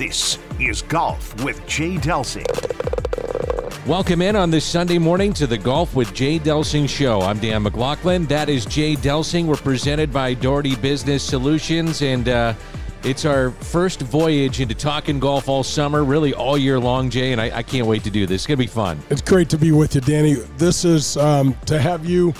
This is Golf with Jay Delsing. Welcome in on this Sunday morning to the Golf with Jay Delsing show. I'm Dan McLaughlin. That is Jay Delsing. We're presented by Daugherty Business Solutions, and uh, it's our first voyage into talking golf all summer, really all year long, Jay. And I, I can't wait to do this. It's gonna be fun. It's great to be with you, Danny. This is um, to have you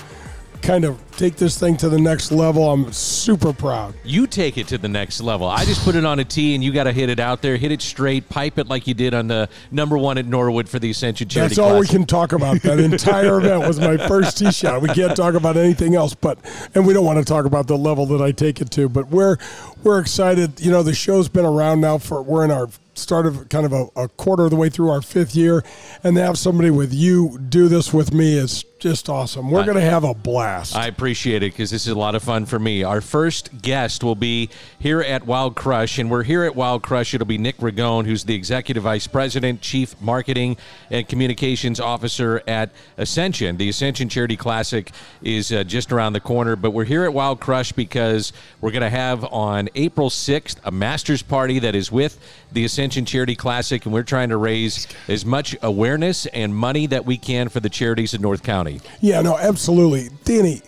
kind of take this thing to the next level. I'm super proud. You take it to the next level. I just put it on a tee, and you got to hit it out there, hit it straight, pipe it like you did on the number one at Norwood for the Ascension Charity. That's all Classic. we can talk about. That entire event was my first tee shot. We can't talk about anything else, but and we don't want to talk about the level that I take it to. But we're we're excited. You know, the show's been around now for we're in our start of kind of a, a quarter of the way through our fifth year, and to have somebody with you do this with me is just awesome. We're going to have a blast. I appreciate it because this is a lot of fun for me. Our first guest will be here at Wild Crush, and we're here at Wild Crush. It'll be Nick Ragone, who's the Executive Vice President, Chief Marketing and Communications Officer at Ascension. The Ascension Charity Classic is uh, just around the corner, but we're here at Wild Crush because we're going to have on April 6th a Masters party that is with the Ascension Charity Classic, and we're trying to raise as much awareness and money that we can for the charities in North County. Yeah, no, absolutely. Danny,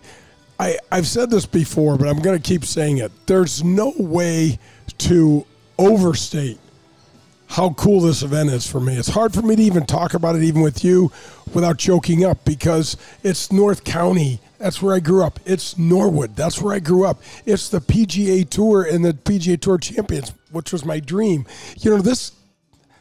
I, I've said this before, but I'm going to keep saying it. There's no way to overstate how cool this event is for me. It's hard for me to even talk about it, even with you, without choking up because it's North County. That's where I grew up. It's Norwood. That's where I grew up. It's the PGA Tour and the PGA Tour Champions, which was my dream. You know, this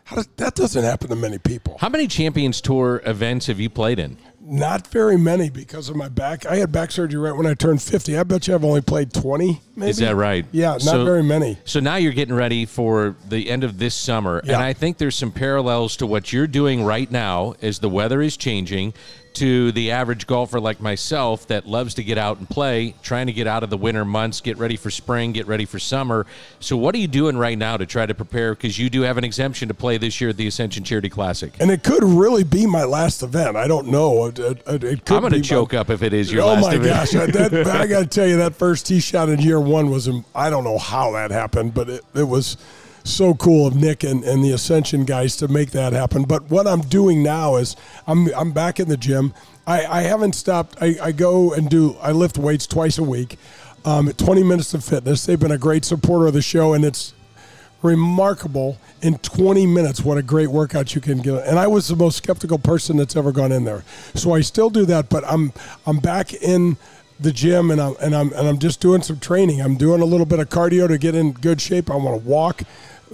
how does, that doesn't happen to many people. How many Champions Tour events have you played in? Not very many because of my back. I had back surgery right when I turned 50. I bet you I've only played 20, maybe. Is that right? Yeah, not So- very many. So now you're getting ready for the end of this summer, Yeah. and I think there's some parallels to what you're doing right now as the weather is changing to the average golfer like myself that loves to get out and play, trying to get out of the winter months, get ready for spring, get ready for summer. So what are you doing right now to try to prepare because you do have an exemption to play this year at the Ascension Charity Classic? And it could really be my last event. I don't know. It, it, it could I'm going to be my- choke up if it is your oh last my event. gosh! That, I got to tell you, that first tee shot in year one was I don't know how that happened, but it, it was so cool of Nick and, and the Ascension guys to make that happen. But what I'm doing now is I'm I'm back in the gym. I, I haven't stopped. I, I go and do I lift weights twice a week. Um, 20 minutes of fitness. They've been a great supporter of the show, and it's remarkable in 20 minutes what a great workout you can get and i was the most skeptical person that's ever gone in there so i still do that but i'm i'm back in the gym and i'm and i'm and i'm just doing some training i'm doing a little bit of cardio to get in good shape i want to walk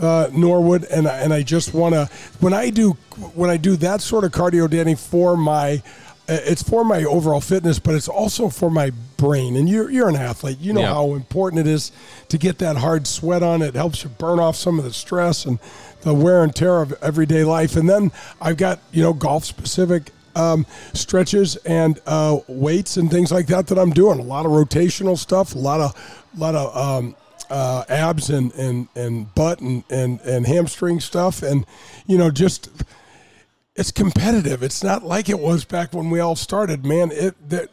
uh, Norwood, and I, and I just want to when I do when I do that sort of cardio, Danny, for my uh, it's for my overall fitness, but it's also for my brain. And you're you're an athlete, you know Yeah. how important it is to get that hard sweat on. It helps you burn off some of the stress and the wear and tear of everyday life. And then I've got you know golf specific um, stretches and uh, weights and things like that that I'm doing. A lot of rotational stuff, a lot of a lot of um, uh, abs and, and, and butt and, and, and hamstring stuff. And, you know, just it's competitive. It's not like it was back when we all started, man. It that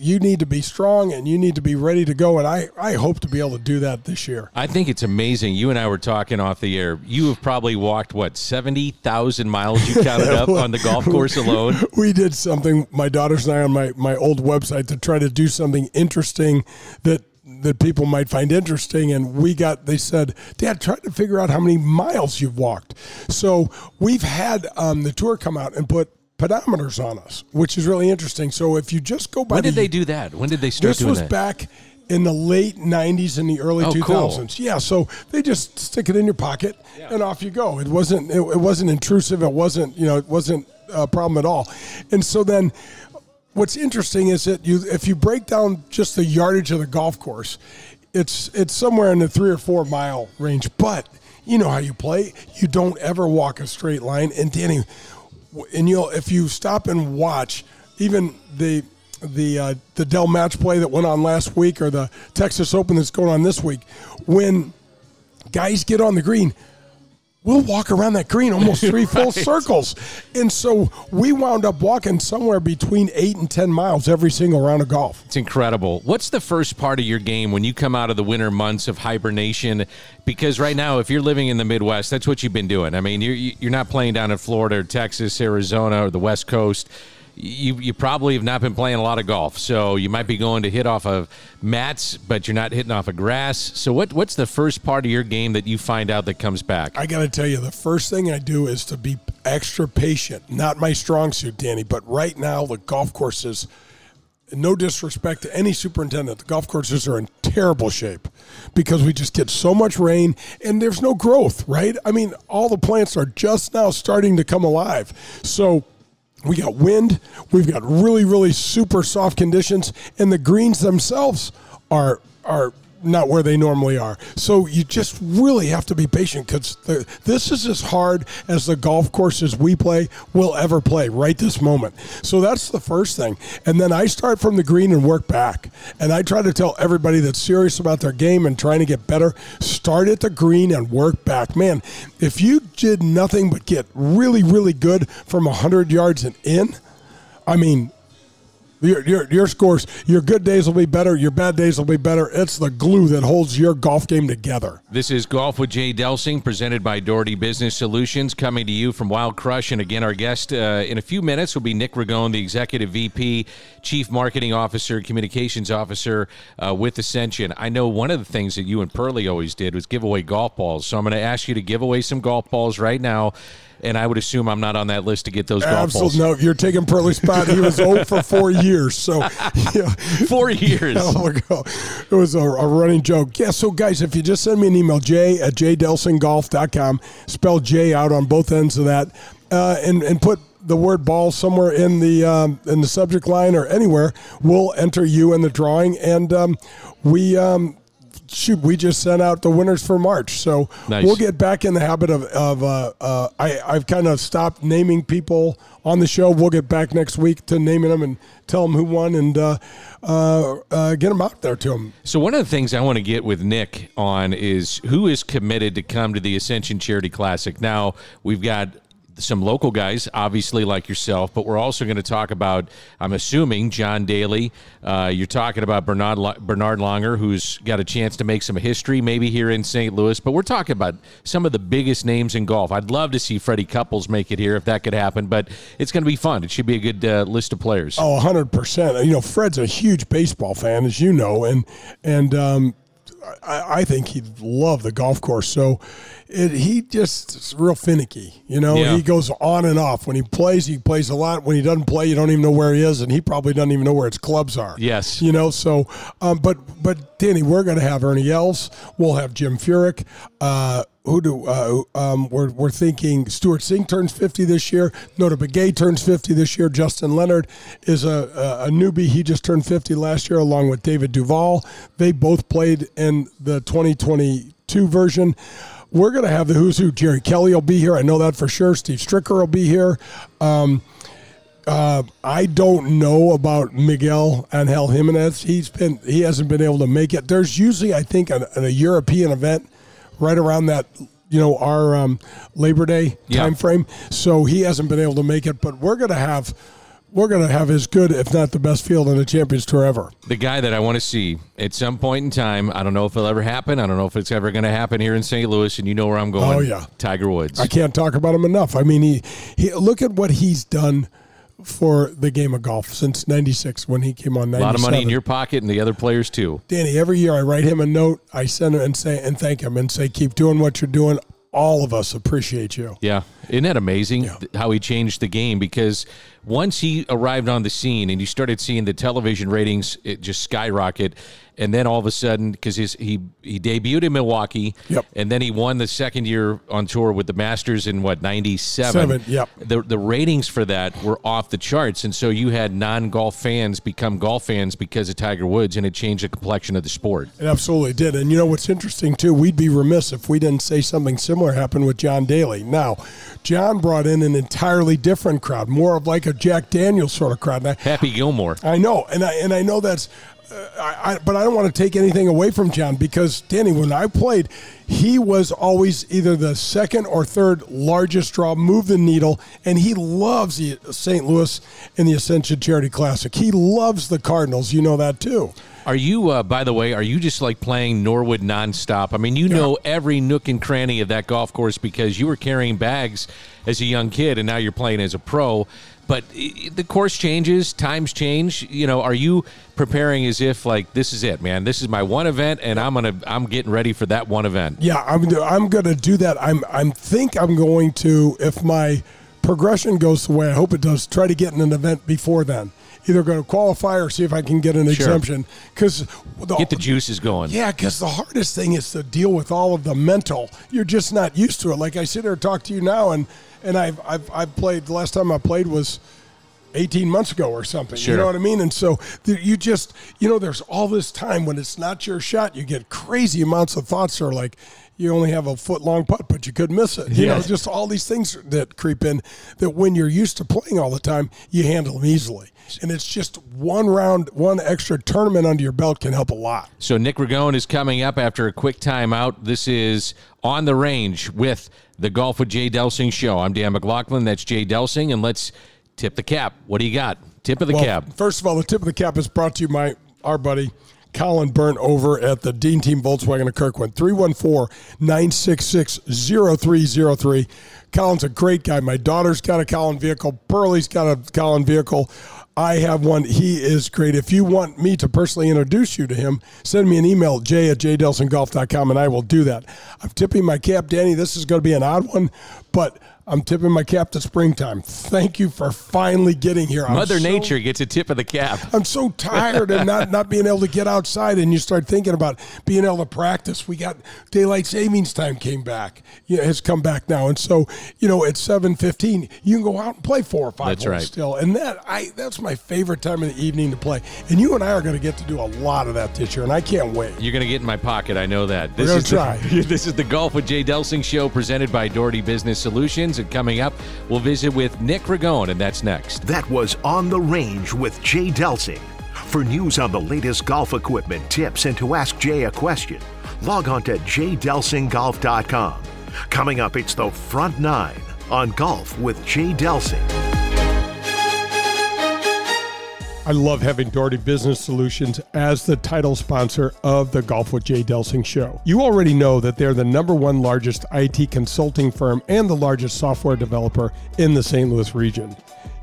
you need to be strong and you need to be ready to go. And I, I hope to be able to do that this year. I think it's amazing. You and I were talking off the air. You have probably walked what seventy thousand miles you counted up on the golf course alone. We did something, my daughters and I, on my, my old website to try to do something interesting that that people might find interesting. And we got, they said, Dad, try to figure out how many miles you've walked. So we've had um, the tour come out and put pedometers on us, which is really interesting. So if you just go by When did the- they do that? When did they start doing that? this was that? back in the late 90s and the early Oh, cool. 2000s. Yeah, so they just stick it in your pocket and off you go. It wasn't it, it wasn't intrusive. It wasn't, you know, it wasn't a problem at all. And so then what's interesting is that you if you break down just the yardage of the golf course, it's it's somewhere in the 3 or 4 mile range, but you know how you play. You don't ever walk a straight line. And Danny, and you'll if you stop and watch even the the uh, the Dell match play that went on last week or the Texas Open that's going on this week, when guys get on the green, we'll walk around that green almost three full right. circles. And so we wound up walking somewhere between eight and 10 miles every single round of golf. It's incredible. What's the first part of your game when you come out of the winter months of hibernation? Because right now, if you're living in the Midwest, that's what you've been doing. I mean, you're, you're not playing down in Florida or Texas, Arizona, or the West Coast you, you probably have not been playing a lot of golf, so you might be going to hit off of mats, but you're not hitting off of grass. So what what's the first part of your game that you find out that comes back? I got to tell you, the first thing I do is to be extra patient. Not my strong suit, Danny, but right now the golf courses. No disrespect to any superintendent, the golf courses are in terrible shape because we just get so much rain and there's no growth, right? I mean, all the plants are just now starting to come alive. So we got wind. We've got really, really super soft conditions, and the greens themselves are are not where they normally are. So you just really have to be patient because this is as hard as the golf courses we play will ever play right this moment. So that's the first thing. And then I start from the green and work back. And I try to tell everybody that's serious about their game and trying to get better, start at the green and work back. Man, if you did nothing but get really, really good from 100 yards and in, I mean, your, your, your scores, your good days will be better, your bad days will be better. It's the glue that holds your golf game together. This is Golf with Jay Delsing, presented by Daugherty Business Solutions, coming to you from Wild Crush. And again, our guest uh, in a few minutes will be Nick Ragone, the Executive VP, Chief Marketing Officer, Communications Officer uh, with Ascension. I know one of the things that you and Pearly always did was give away golf balls. So I'm going to ask you to give away some golf balls right now and I would assume I'm not on that list to get those golf balls. No, you're taking Pearly's spot. He was old for four years. So, yeah. Four years. it was a, a, running joke. Yeah, so guys, if you just send me an email, jay at jdelsinggolf.com, spell J out on both ends of that, uh, and, and put the word ball somewhere in the um, in the subject line or anywhere, we'll enter you in the drawing, and um, we um, shoot, we just sent out the winners for March. So nice. we'll get back in the habit of, of uh, uh, I, I've kind of stopped naming people on the show. We'll get back next week to naming them and tell them who won and uh, uh, uh, get them out there to them. So one of the things I want to get with Nick on is who is committed to come to the Ascension Charity Classic. Now we've got some local guys, obviously like yourself, but we're also going to talk about, I'm assuming, John Daly. Uh, you're talking about Bernard Bernhard Langer, who's got a chance to make some history, maybe here in St. Louis. But we're talking about some of the biggest names in golf. I'd love to see Freddie Couples make it here if that could happen, but it's going to be fun. It should be a good uh, list of players. Oh, 100 percent. You know, Fred's a huge baseball fan, as you know, and and um, I, I think he'd love the golf course. So it, he just is real finicky. You know, yeah. he goes on and off. When he plays, he plays a lot. When he doesn't play, you don't even know where he is, and he probably doesn't even know where his clubs are. Yes, you know. So, um, but but Danny, we're going to have Ernie Els. We'll have Jim Furyk. Uh, who do uh, um, we're, we're thinking Stewart Cink turns 50 this year. Notah Begay turns 50 this year. Justin Leonard is a, a, newbie. He just turned 50 last year, along with David Duval. They both played in the 2022 version. We're going to have the who's who. Jerry Kelly will be here. I know that for sure. Steve Stricker will be here. Um, uh, I don't know about Miguel Angel Jimenez. He's been he hasn't been able to make it. There's usually I think a European event right around that you know our um, Labor Day yeah. time frame. So he hasn't been able to make it, but we're going to have we're going to have as good, if not the best field in the Champions Tour ever. The guy that I want to see at some point in time, I don't know if it'll ever happen. I don't know if it's ever going to happen here in St. Louis, and you know where I'm going. Oh yeah, Tiger Woods. I can't talk about him enough. I mean, he, he look at what he's done for the game of golf since 96 when he came on 97. A lot of money in your pocket and the other players too. Danny, every year I write him a note, I send him and say and thank him and say keep doing what you're doing. All of us appreciate you. Yeah. Isn't that amazing yeah. how he changed the game because once he arrived on the scene and you started seeing the television ratings it just skyrocket, and then all of a sudden, because he he debuted in Milwaukee, Yep. and then he won the second year on tour with the Masters in what ninety seven. Yep. The the ratings for that were off the charts, and so you had non golf fans become golf fans because of Tiger Woods, and it changed the complexion of the sport. It absolutely did. And you know what's interesting too? We'd be remiss if we didn't say something similar happened with John Daly. Now, John brought in an entirely different crowd, more of like a Jack Daniels sort of crowd. I, Happy Gilmore. I know, and I and I know that's, uh, I, I, but I don't want to take anything away from John because Danny, when I played, he was always either the second or third largest draw, move the needle, and he loves the St. Louis and the Ascension Charity Classic. He loves the Cardinals. You know that too. Are you, uh, by the way, are you just like playing Norwood nonstop? I mean, you know every nook and cranny of that golf course because you were carrying bags as a young kid and now you're playing as a pro. But the course changes, times change. You know, are you preparing as if like this is it, man? This is my one event, and I'm gonna, I'm getting ready for that one event. Yeah, I'm I'm to do that. I'm I'm think I'm going to if my progression goes the way I hope it does, try to get in an event before then. Either going to qualify or see if I can get an exemption because Get the juices going. yeah, because the hardest thing is to deal with all of the mental. You're just not used to it. Like I sit here and talk to you now, and and I've I've, I've played. The last time I played was 18 months ago or something. Sure. You know what I mean? And so you just, you know, there's all this time when it's not your shot. You get crazy amounts of thoughts that are like, you only have a foot long putt, but you could miss it. You know, just all these things that creep in that when you're used to playing all the time, you handle them easily. And it's just one round, one extra tournament under your belt can help a lot. So Nick Ragone is coming up after a quick timeout. This is on the range with the Golf with Jay Delsing show. I'm Dan McLaughlin. That's Jay Delsing, and let's tip the cap. What do you got? Tip of the Well, cap. First of all, the tip of the cap is brought to you by our buddy Colin Burnt over at the Dean Team Volkswagen of Kirkwood. 314-966-0303. Colin's a great guy. My daughter's got a Colin vehicle. Burley's got a Colin vehicle. I have one. He is great. If you want me to personally introduce you to him, send me an email, jay at jdelsinggolf.com, and I will do that. I'm tipping my cap, Danny. This is going to be an odd one, but I'm tipping my cap to springtime. Thank you for finally getting here. I'm Mother so- Nature gets a tip of the cap. I'm so tired of not, not being able to get outside, and you start thinking about being able to practice. We got daylight savings time came back, you know, has come back now, and so you know at seven fifteen you can go out and play four or five That's holes right. still, and that I that's my favorite time of the evening to play. And you and I are going to get to do a lot of that this year, and I can't wait. You're going to get in my pocket. I know that. This gonna is the- try. this is the Golf with Jay Delsing show presented by Daugherty Business Solutions. And coming up, we'll visit with Nick Ragone, and that's next. That was On the Range with Jay Delsing. For news on the latest golf equipment, tips, and to ask Jay a question, log on to jdelsinggolf.com. Coming up, it's the front nine on Golf with Jay Delsing. I love having Daugherty Business Solutions as the title sponsor of the Golf with Jay Delsing show. You already know that they're the number one largest IT consulting firm and the largest software developer in the St. Louis region.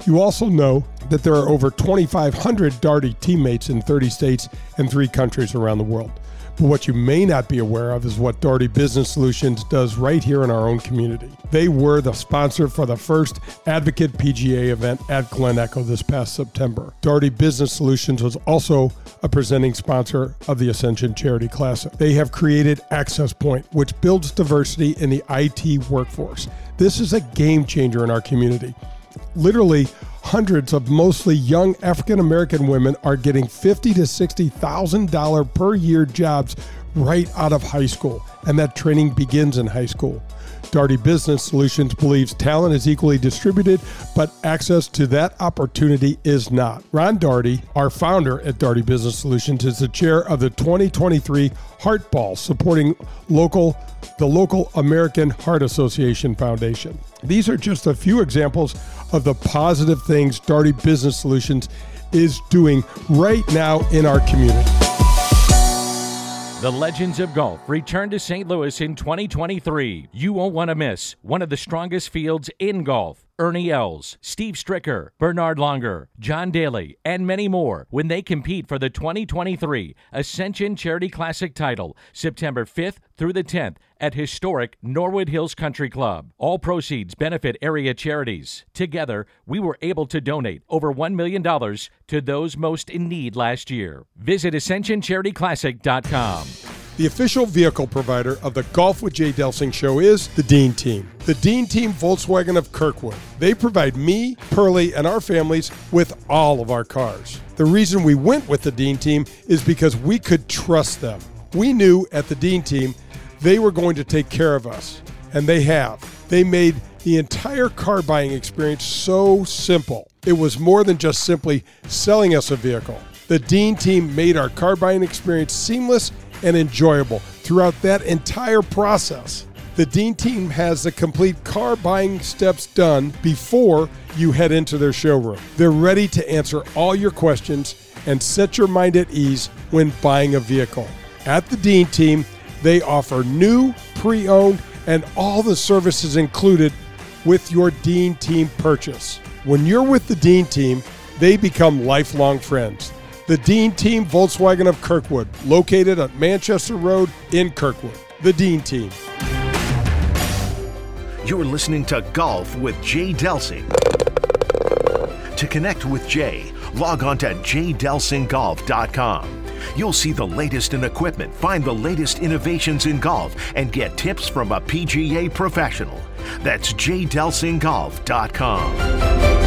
You also know that there are over 2,500 Daugherty teammates in 30 states and three countries around the world. But what you may not be aware of is what Daugherty Business Solutions does right here in our own community. They were the sponsor for the first Advocate PGA event at Glen Echo this past September. Daugherty Business Solutions was also a presenting sponsor of the Ascension Charity Classic. They have created Access Point, which builds diversity in the IT workforce. This is a game changer in our community literally hundreds of mostly young African American women are getting fifty to sixty thousand dollar per year jobs right out of high school, and that training begins in high school. Daugherty Business Solutions believes talent is equally distributed, but access to that opportunity is not. Ron Daugherty, our founder at Daugherty Business Solutions, is the chair of the 2023 Heart Ball, supporting local the local American Heart Association Foundation. These are just a few examples of the positive things Daugherty Business Solutions is doing right now in our community. The Legends of Golf return to St. Louis in 2023. You won't want to miss one of the strongest fields in golf. Ernie Els, Steve Stricker, Bernhard Langer, John Daly, and many more when they compete for the 2023 Ascension Charity Classic title September 5th through the 10th at historic Norwood Hills Country Club. All proceeds benefit area charities. Together, we were able to donate over $1 million to those most in need last year. Visit AscensionCharityClassic.com. The official vehicle provider of the Golf with Jay Delsing show is the Dean Team. The Dean Team Volkswagen of Kirkwood. They provide me, Pearlie, and our families with all of our cars. The reason we went with the Dean Team is because we could trust them. We knew at the Dean Team they were going to take care of us, and they have. They made the entire car buying experience so simple. It was more than just simply selling us a vehicle. The Dean team made our car buying experience seamless and enjoyable throughout that entire process. The Dean team has the complete car buying steps done before you head into their showroom. They're ready to answer all your questions and set your mind at ease when buying a vehicle. At the Dean team, they offer new, pre owned, and all the services included with your Dean team purchase. When you're with the Dean team, they become lifelong friends. The Dean Team Volkswagen of Kirkwood, located at Manchester Road in Kirkwood. The Dean Team. You're listening to Golf with Jay Delsing. To connect with Jay, log on to jdelsinggolf.com. You'll see the latest in equipment, find the latest innovations in golf, and get tips from a PGA professional. That's jdelsinggolf.com.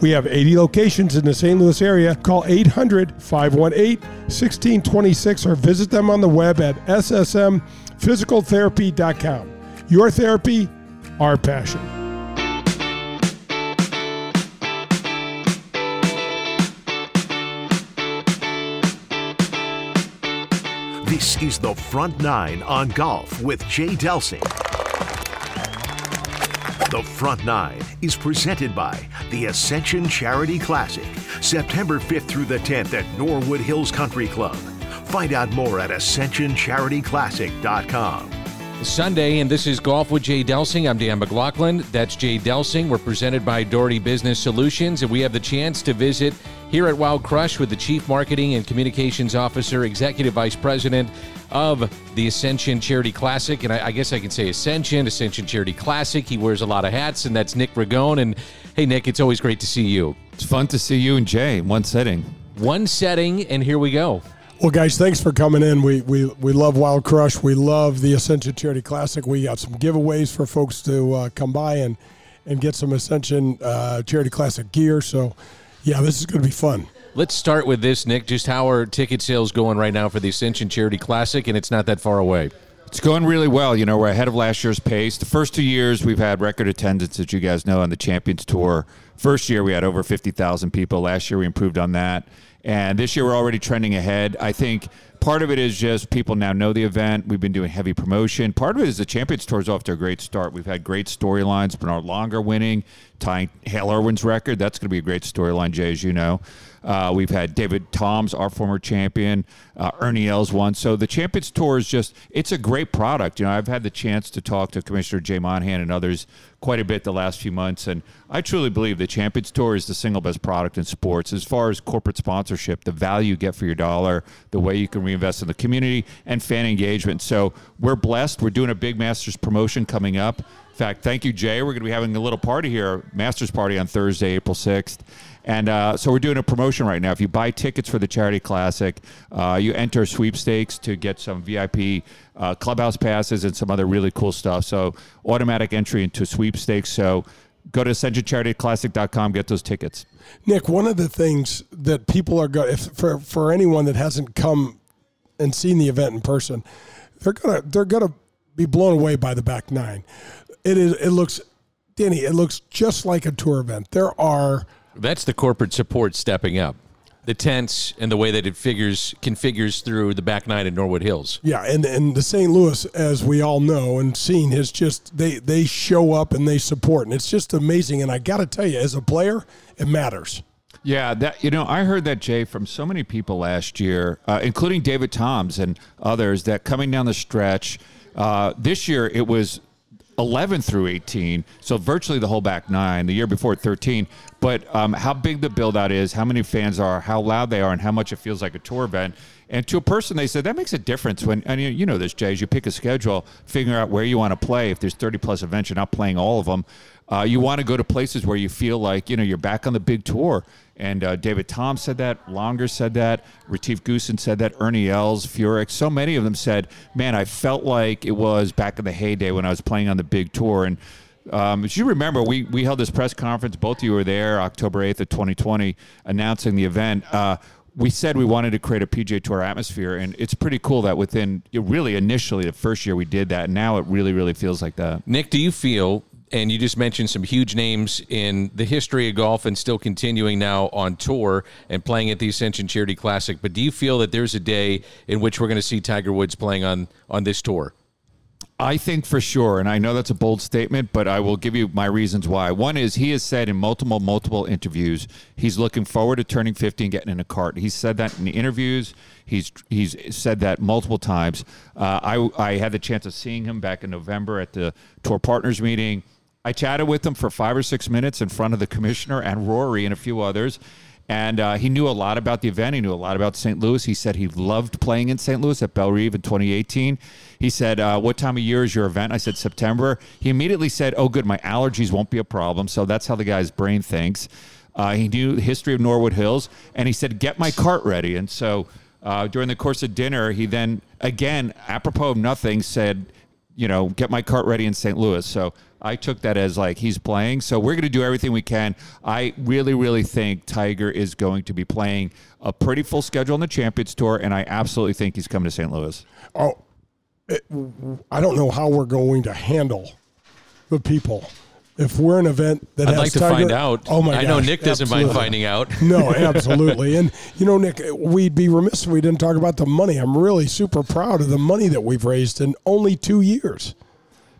We have 80 locations in the St. Louis area. Call 800 518 1626 or visit them on the web at ssmphysicaltherapy.com. Your therapy, our passion. This is the Front Nine on Golf with Jay Delsing. The Front Nine is presented by the Ascension Charity Classic, September 5th through the 10th at Norwood Hills Country Club. Find out more at ascensioncharityclassic.com. Sunday, and this is Golf with Jay Delsing. I'm Dan McLaughlin. That's Jay Delsing. We're presented by Daugherty Business Solutions, and we have the chance to visit here at Wild Crush with the Chief Marketing and Communications Officer, Executive Vice President of the Ascension Charity Classic. And I, I, guess I can say Ascension, Ascension Charity Classic. He wears a lot of hats, and that's Nick Ragone. And hey, Nick, it's always great to see you. It's fun to see you and Jay in one setting. One setting, and here we go. Well, guys, thanks for coming in. We, we we love Wild Crush. We love the Ascension Charity Classic. We got some giveaways for folks to uh, come by and and get some Ascension uh, Charity Classic gear. So, yeah, this is going to be fun. Let's start with this, Nick. Just how are ticket sales going right now for the Ascension Charity Classic? And it's not that far away. It's going really well. You know, we're ahead of last year's pace. The first two years, we've had record attendance, as you guys know, on the Champions Tour. First year, we had over 50,000 people. Last year, we improved on that. And this year, we're already trending ahead. I think part of it is just people now know the event. We've been doing heavy promotion. Part of it is the Champions Tour is off to a great start. We've had great storylines. Bernhard Langer winning, tying Hale Irwin's record. That's going to be a great storyline, Jay, as you know. Uh, we've had David Toms, our former champion, uh, Ernie Els won. So the Champions Tour is just, it's a great product. You know, I've had the chance to talk to Commissioner Jay Monahan and others quite a bit the last few months. And I truly believe the Champions Tour is the single best product in sports as far as corporate sponsorship, the value you get for your dollar, the way you can reinvest in the community, and fan engagement. So we're blessed. We're doing a big Masters promotion coming up. In fact, thank you, Jay. We're going to be having a little party here, Masters party on Thursday, April 6th. And uh, so we're doing a promotion right now. If you buy tickets for the Charity Classic, uh, you enter sweepstakes to get some VIP uh, clubhouse passes and some other really cool stuff. So automatic entry into sweepstakes. So go to ascensioncharityclassic.com, get those tickets. Nick, one of the things that people are going, for for anyone that hasn't come and seen the event in person, they're gonna they're gonna be blown away by the back nine. It is it looks, Danny, it looks just like a tour event. There are That's the corporate support stepping up. The tents and the way that it figures configures through the back nine at Norwood Hills. Yeah, and and the St. Louis, as we all know and seen, has just they they show up and they support, and it's just amazing. And I got to tell you, as a player, it matters. Yeah, that you know, I heard that Jay from so many people last year, uh, including David Toms and others, that coming down the stretch uh, this year it was 11 through 18, so virtually the whole back nine. The year before 13, but um, how big the build out is, how many fans are, how loud they are, and how much it feels like a tour event. And to a person, they said that makes a difference when, and you know this, Jay, as you pick a schedule, figure out where you want to play. If there's 30 plus events, you're not playing all of them. Uh, you want to go to places where you feel like you know you're back on the big tour. And uh, David Tom said that. Langer said that. Retief Goosen said that. Ernie Els, Furyk. So many of them said, "Man, I felt like it was back in the heyday when I was playing on the big tour." And um, as you remember, we we held this press conference. Both of you were there, October eighth of 2020, announcing the event. Uh, we said we wanted to create a PGA Tour atmosphere, and it's pretty cool that within really initially the first year we did that, and now it really really feels like that. Nick, do you feel and you just mentioned some huge names in the history of golf and still continuing now on tour and playing at the Ascension Charity Classic. But do you feel that there's a day in which we're going to see Tiger Woods playing on on this tour? I think for sure, and I know that's a bold statement, but I will give you my reasons why. One is he has said in multiple, multiple interviews he's looking forward to turning 50 and getting in a cart. He's said that in the interviews. He's he's said that multiple times. Uh, I I had the chance of seeing him back in November at the tour partners meeting. I chatted with him for five or six minutes in front of the commissioner and Rory and a few others. And uh, he knew a lot about the event. He knew a lot about St. Louis. He said he loved playing in St. Louis at Bellerive in 2018. He said, uh, What time of year is your event? I said, September. He immediately said, Oh, good, my allergies won't be a problem. So that's how the guy's brain thinks. Uh, he knew the history of Norwood Hills. And he said, Get my cart ready. And so uh, during the course of dinner, he then, again, apropos of nothing, said, You know, get my cart ready in St. Louis. So I took that as like he's playing. So we're going to do everything we can. I really, really think Tiger is going to be playing a pretty full schedule on the Champions Tour, and I absolutely think he's coming to St. Louis. Oh, it, I don't know how we're going to handle the people. If we're an event that has, I'd has like to Tiger, find out. Oh my! I know Nick doesn't absolutely. mind finding out. No, absolutely. And you know, Nick, we'd be remiss if we didn't talk about the money. I'm really super proud of the money that we've raised in only two years.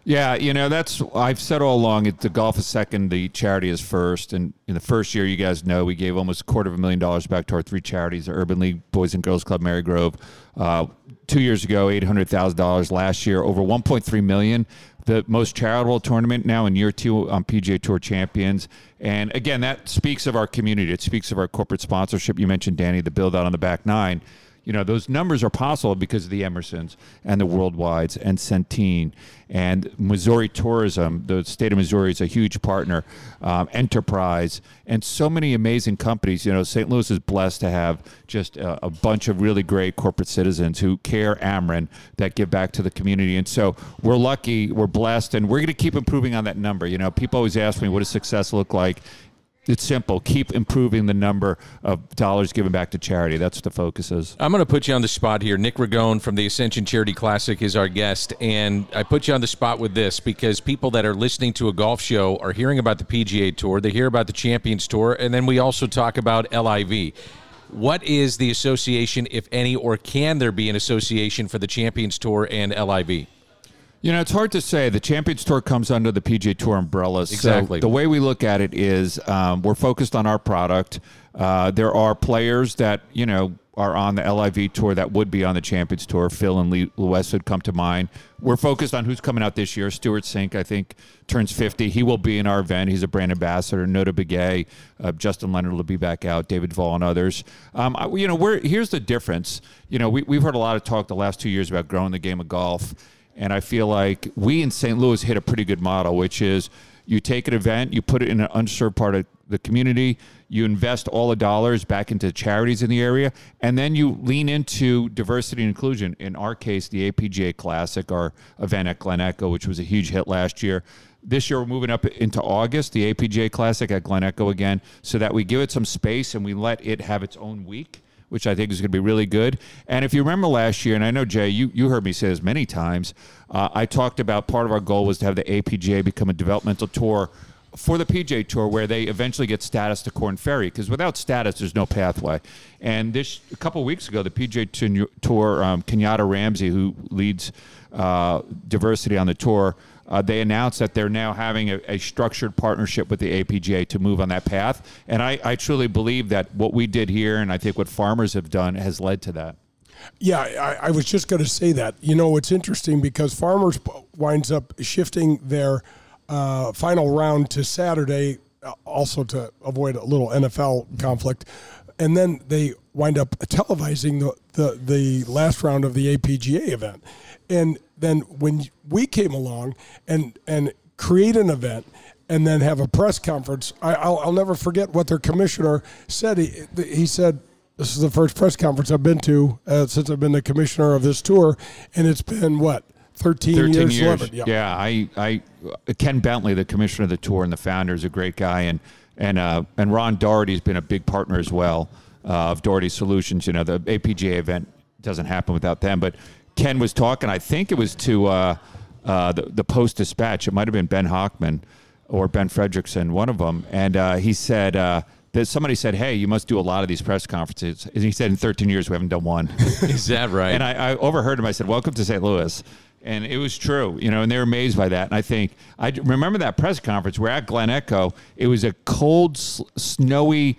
Yeah, you know that's I've said all along. It, the golf is second, the charity is first. And in the first year, you guys know we gave almost a quarter of a million dollars back to our three charities: the Urban League Boys and Girls Club Marygrove. Uh, two years ago, eight hundred thousand dollars. Last year, over one point three million. The most charitable tournament now in year two um, on PGA Tour champions. And again, that speaks of our community. It speaks of our corporate sponsorship. You mentioned Danny, the build out on the back nine you know those numbers are possible because of the Emersons and the Worldwides and Centene and Missouri Tourism. The state of Missouri is a huge partner. Um, Enterprise and so many amazing companies. You know, St. Louis is blessed to have just a, a bunch of really great corporate citizens who care Ameren that give back to the community. And so we're lucky, we're blessed, and we're going to keep improving on that number. You know, people always ask me, what does success look like? It's simple. Keep improving the number of dollars given back to charity. That's what the focus is. I'm going to put you on the spot here. Nick Ragone from the Ascension Charity Classic is our guest. And I put you on the spot with this because people that are listening to a golf show are hearing about the PGA Tour, they hear about the Champions Tour, and then we also talk about LIV. What is the association, if any, or can there be an association for the Champions Tour and LIV? You know, it's hard to say. The Champions Tour comes under the PGA Tour umbrella. Exactly. So the way we look at it is um, we're focused on our product. Uh, there are players that, you know, are on the LIV tour that would be on the Champions Tour. Phil and Lee Lewis would come to mind. We're focused on who's coming out this year. Stewart Cink, I think, turns 50. He will be in our event. He's a brand ambassador. Notah Begay, uh, Justin Leonard will be back out, David Vaughn, and others. Um, I- you know, we're, here's the difference. You know, we, we've heard a lot of talk the last two years about growing the game of golf. And I feel like we in St. Louis hit a pretty good model, which is you take an event, you put it in an underserved part of the community, you invest all the dollars back into charities in the area, and then you lean into diversity and inclusion. In our case, the APGA Classic, our event at Glen Echo, which was a huge hit last year. This year, we're moving up into August, the APGA Classic at Glen Echo again, so that we give it some space and we let it have its own week which I think is going to be really good. And if you remember last year, and I know Jay, you, you heard me say this many times, uh, I talked about part of our goal was to have the APGA become a developmental tour for the PGA Tour where they eventually get status to Korn Ferry because without status, there's no pathway. And this a couple weeks ago, the PGA Tour, um, Kenyatta Ramsey, who leads uh, diversity on the tour, uh, they announced that they're now having a, a, structured partnership with the APGA to move on that path. And I, I truly believe that what we did here, and I think what farmers have done, has led to that. Yeah, I, I was just going to say that. You know, it's interesting because farmers winds up shifting their uh, final round to Saturday, uh, also to avoid a little NFL conflict, and then they wind up televising the, the, the last round of the APGA event. And then when we came along and and create an event and then have a press conference, I, will I'll never forget what their commissioner said. He, he said, "This is the first press conference I've been to uh, since I've been the commissioner of this tour, and it's been what." 13, 13 years, years. Yeah. yeah, I, I, Ken Bentley, the commissioner of the tour and the founder, is a great guy, and and uh, and Ron Daugherty's been a big partner as well uh, of Daugherty Solutions. You know, the APGA event doesn't happen without them, but Ken was talking. I think it was to uh, uh, the, the Post Dispatch. It might have been Ben Hochman or Ben Frederickson, one of them, and uh, he said uh, that somebody said, "Hey, you must do a lot of these press conferences." And he said, "In 13 years, we haven't done one." Is that right? and I, I overheard him. I said, "Welcome to St. Louis." and it was true, you know, and they were amazed by that. And I think I remember that press conference. We're at Glen Echo. It was a cold, snowy,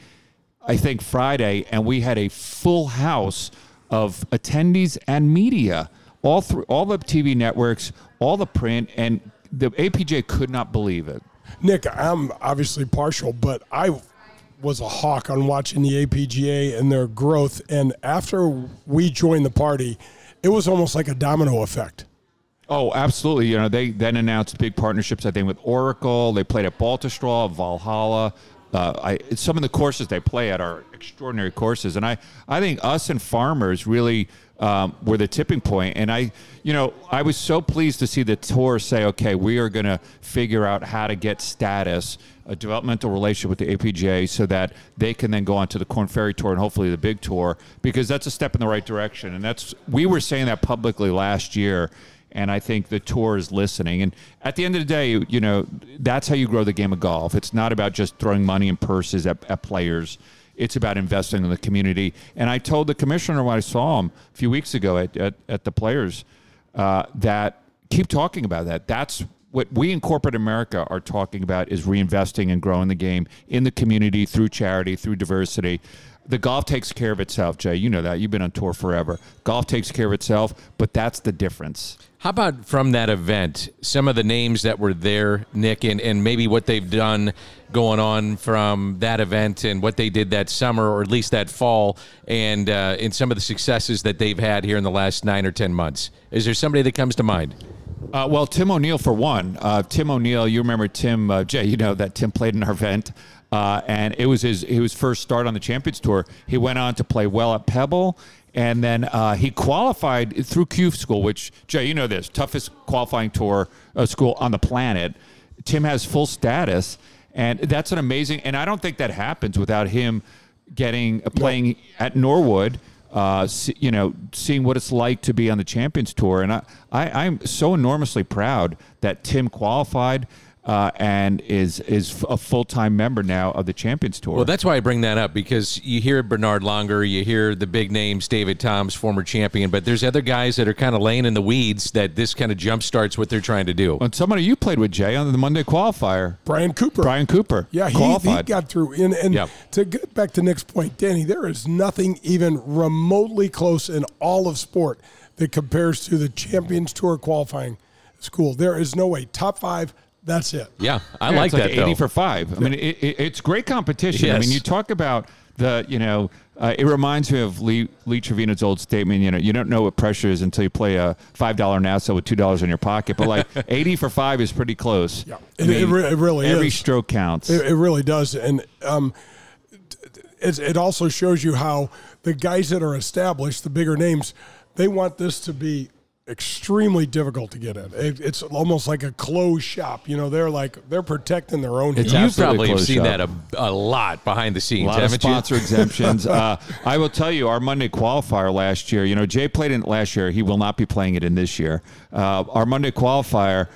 I think Friday, and we had a full house of attendees and media, all through all the TV networks, all the print, and the APGA could not believe it. Nick, I'm obviously partial, but I was a hawk on watching the APGA and their growth. And after we joined the party, it was almost like a domino effect. Oh, absolutely. You know, they then announced big partnerships, I think, with Oracle. They played at Baltusrol, Valhalla. Uh, I, some of the courses they play at are extraordinary courses, and I, I think us and farmers really um, were the tipping point. And I, you know, I was so pleased to see the tour say, okay, we are going to figure out how to get status, a developmental relationship with the APGA, so that they can then go on to the Korn Ferry Tour and hopefully the big tour, because that's a step in the right direction. And that's we were saying that publicly last year and I think the tour is listening. And at the end of the day, you know, that's how you grow the game of golf. It's not about just throwing money and purses at, at players. It's about investing in the community. And I told the commissioner when I saw him a few weeks ago at, at, at the players uh, that keep talking about that. That's what we in corporate America are talking about is reinvesting and growing the game in the community through charity, through diversity the golf takes care of itself, Jay. You know that. You've been on tour forever. Golf takes care of itself, but that's the difference. How about from that event, some of the names that were there, Nick, and, and maybe what they've done going on from that event and what they did that summer or at least that fall and, uh, and some of the successes that they've had here in the last nine or 10 months? Is there somebody that comes to mind? Uh, well, Tim O'Neal for one. Uh, Tim O'Neal, you remember Tim, uh, Jay, you know that Tim played in our event. Uh, and it was his his first start on the Champions Tour. He went on to play well at Pebble, and then uh, he qualified through Q School, which Jay, you know this toughest qualifying tour uh, school on the planet. Tim has full status, and that's an amazing. And I don't think that happens without him getting uh, playing no. at Norwood. Uh, see, you know, seeing what it's like to be on the Champions Tour, and I, I, I'm so enormously proud that Tim qualified uh, and is is a full time member now of the Champions Tour. Well, that's why I bring that up because you hear Bernhard Langer, you hear the big names, David Toms, former champion, but there's other guys that are kind of laying in the weeds that this kind of jump starts what they're trying to do. And somebody you played with Jay on the Monday qualifier, Brian Cooper. Brian Cooper, yeah, he, he got through. And, and yep. to get back to Nick's point, Danny, there is nothing even remotely close in all of sport that compares to the Champions Tour qualifying school. There is no way top five that's it. Yeah, I yeah, like that. Like Eighty though. for five. I mean, it, it, it's great competition. Yes. I mean, you talk about the, you know, uh, it reminds me of Lee, Lee Trevino's old statement. You know, you don't know what pressure is until you play a five dollar Nassau with two dollars in your pocket. But like eighty for five is pretty close. Yeah, it, mean, it, it, really every is. stroke counts. It, it really does, and um, it also shows you how the guys that are established, the bigger names, they want this to be extremely difficult to get in. It, it's almost like a closed shop. You know, they're like they're protecting their own. You probably have seen shop. that a, a, lot behind the scenes. A lot of sponsor exemptions. Uh, I will tell you, our Monday qualifier last year. You know, Jay played in it last year. He will not be playing it in this year. Uh, our Monday qualifier.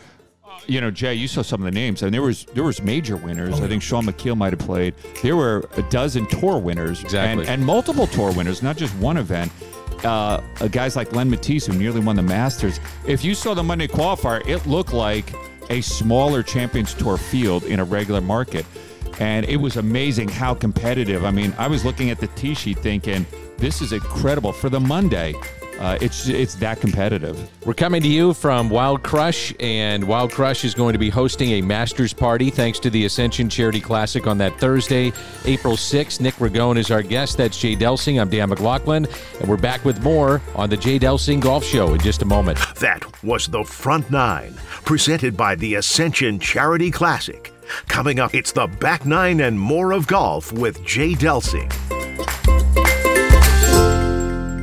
you know, Jay, you saw some of the names, and there was there was major winners. I think Shaun Micheel might have played. There were a dozen tour winners, Exactly. and, and multiple tour winners, not just one event. Uh, uh, guys like Len Mattiace, who nearly won the Masters. If you saw the Monday qualifier, it looked like a smaller Champions Tour field in a regular market, and it was amazing how competitive. I mean, I was looking at the tee sheet thinking, this is incredible for the Monday. Uh, it's it's that competitive. We're coming to you from Wild Crush, and Wild Crush is going to be hosting a Masters party thanks to the Ascension Charity Classic on that Thursday, April 6th. Nick Ragone is our guest. That's Jay Delsing. I'm Dan McLaughlin, and we're back with more on the Jay Delsing Golf Show in just a moment. That was the Front Nine, presented by the Ascension Charity Classic. Coming up, it's the Back Nine and more of golf with Jay Delsing.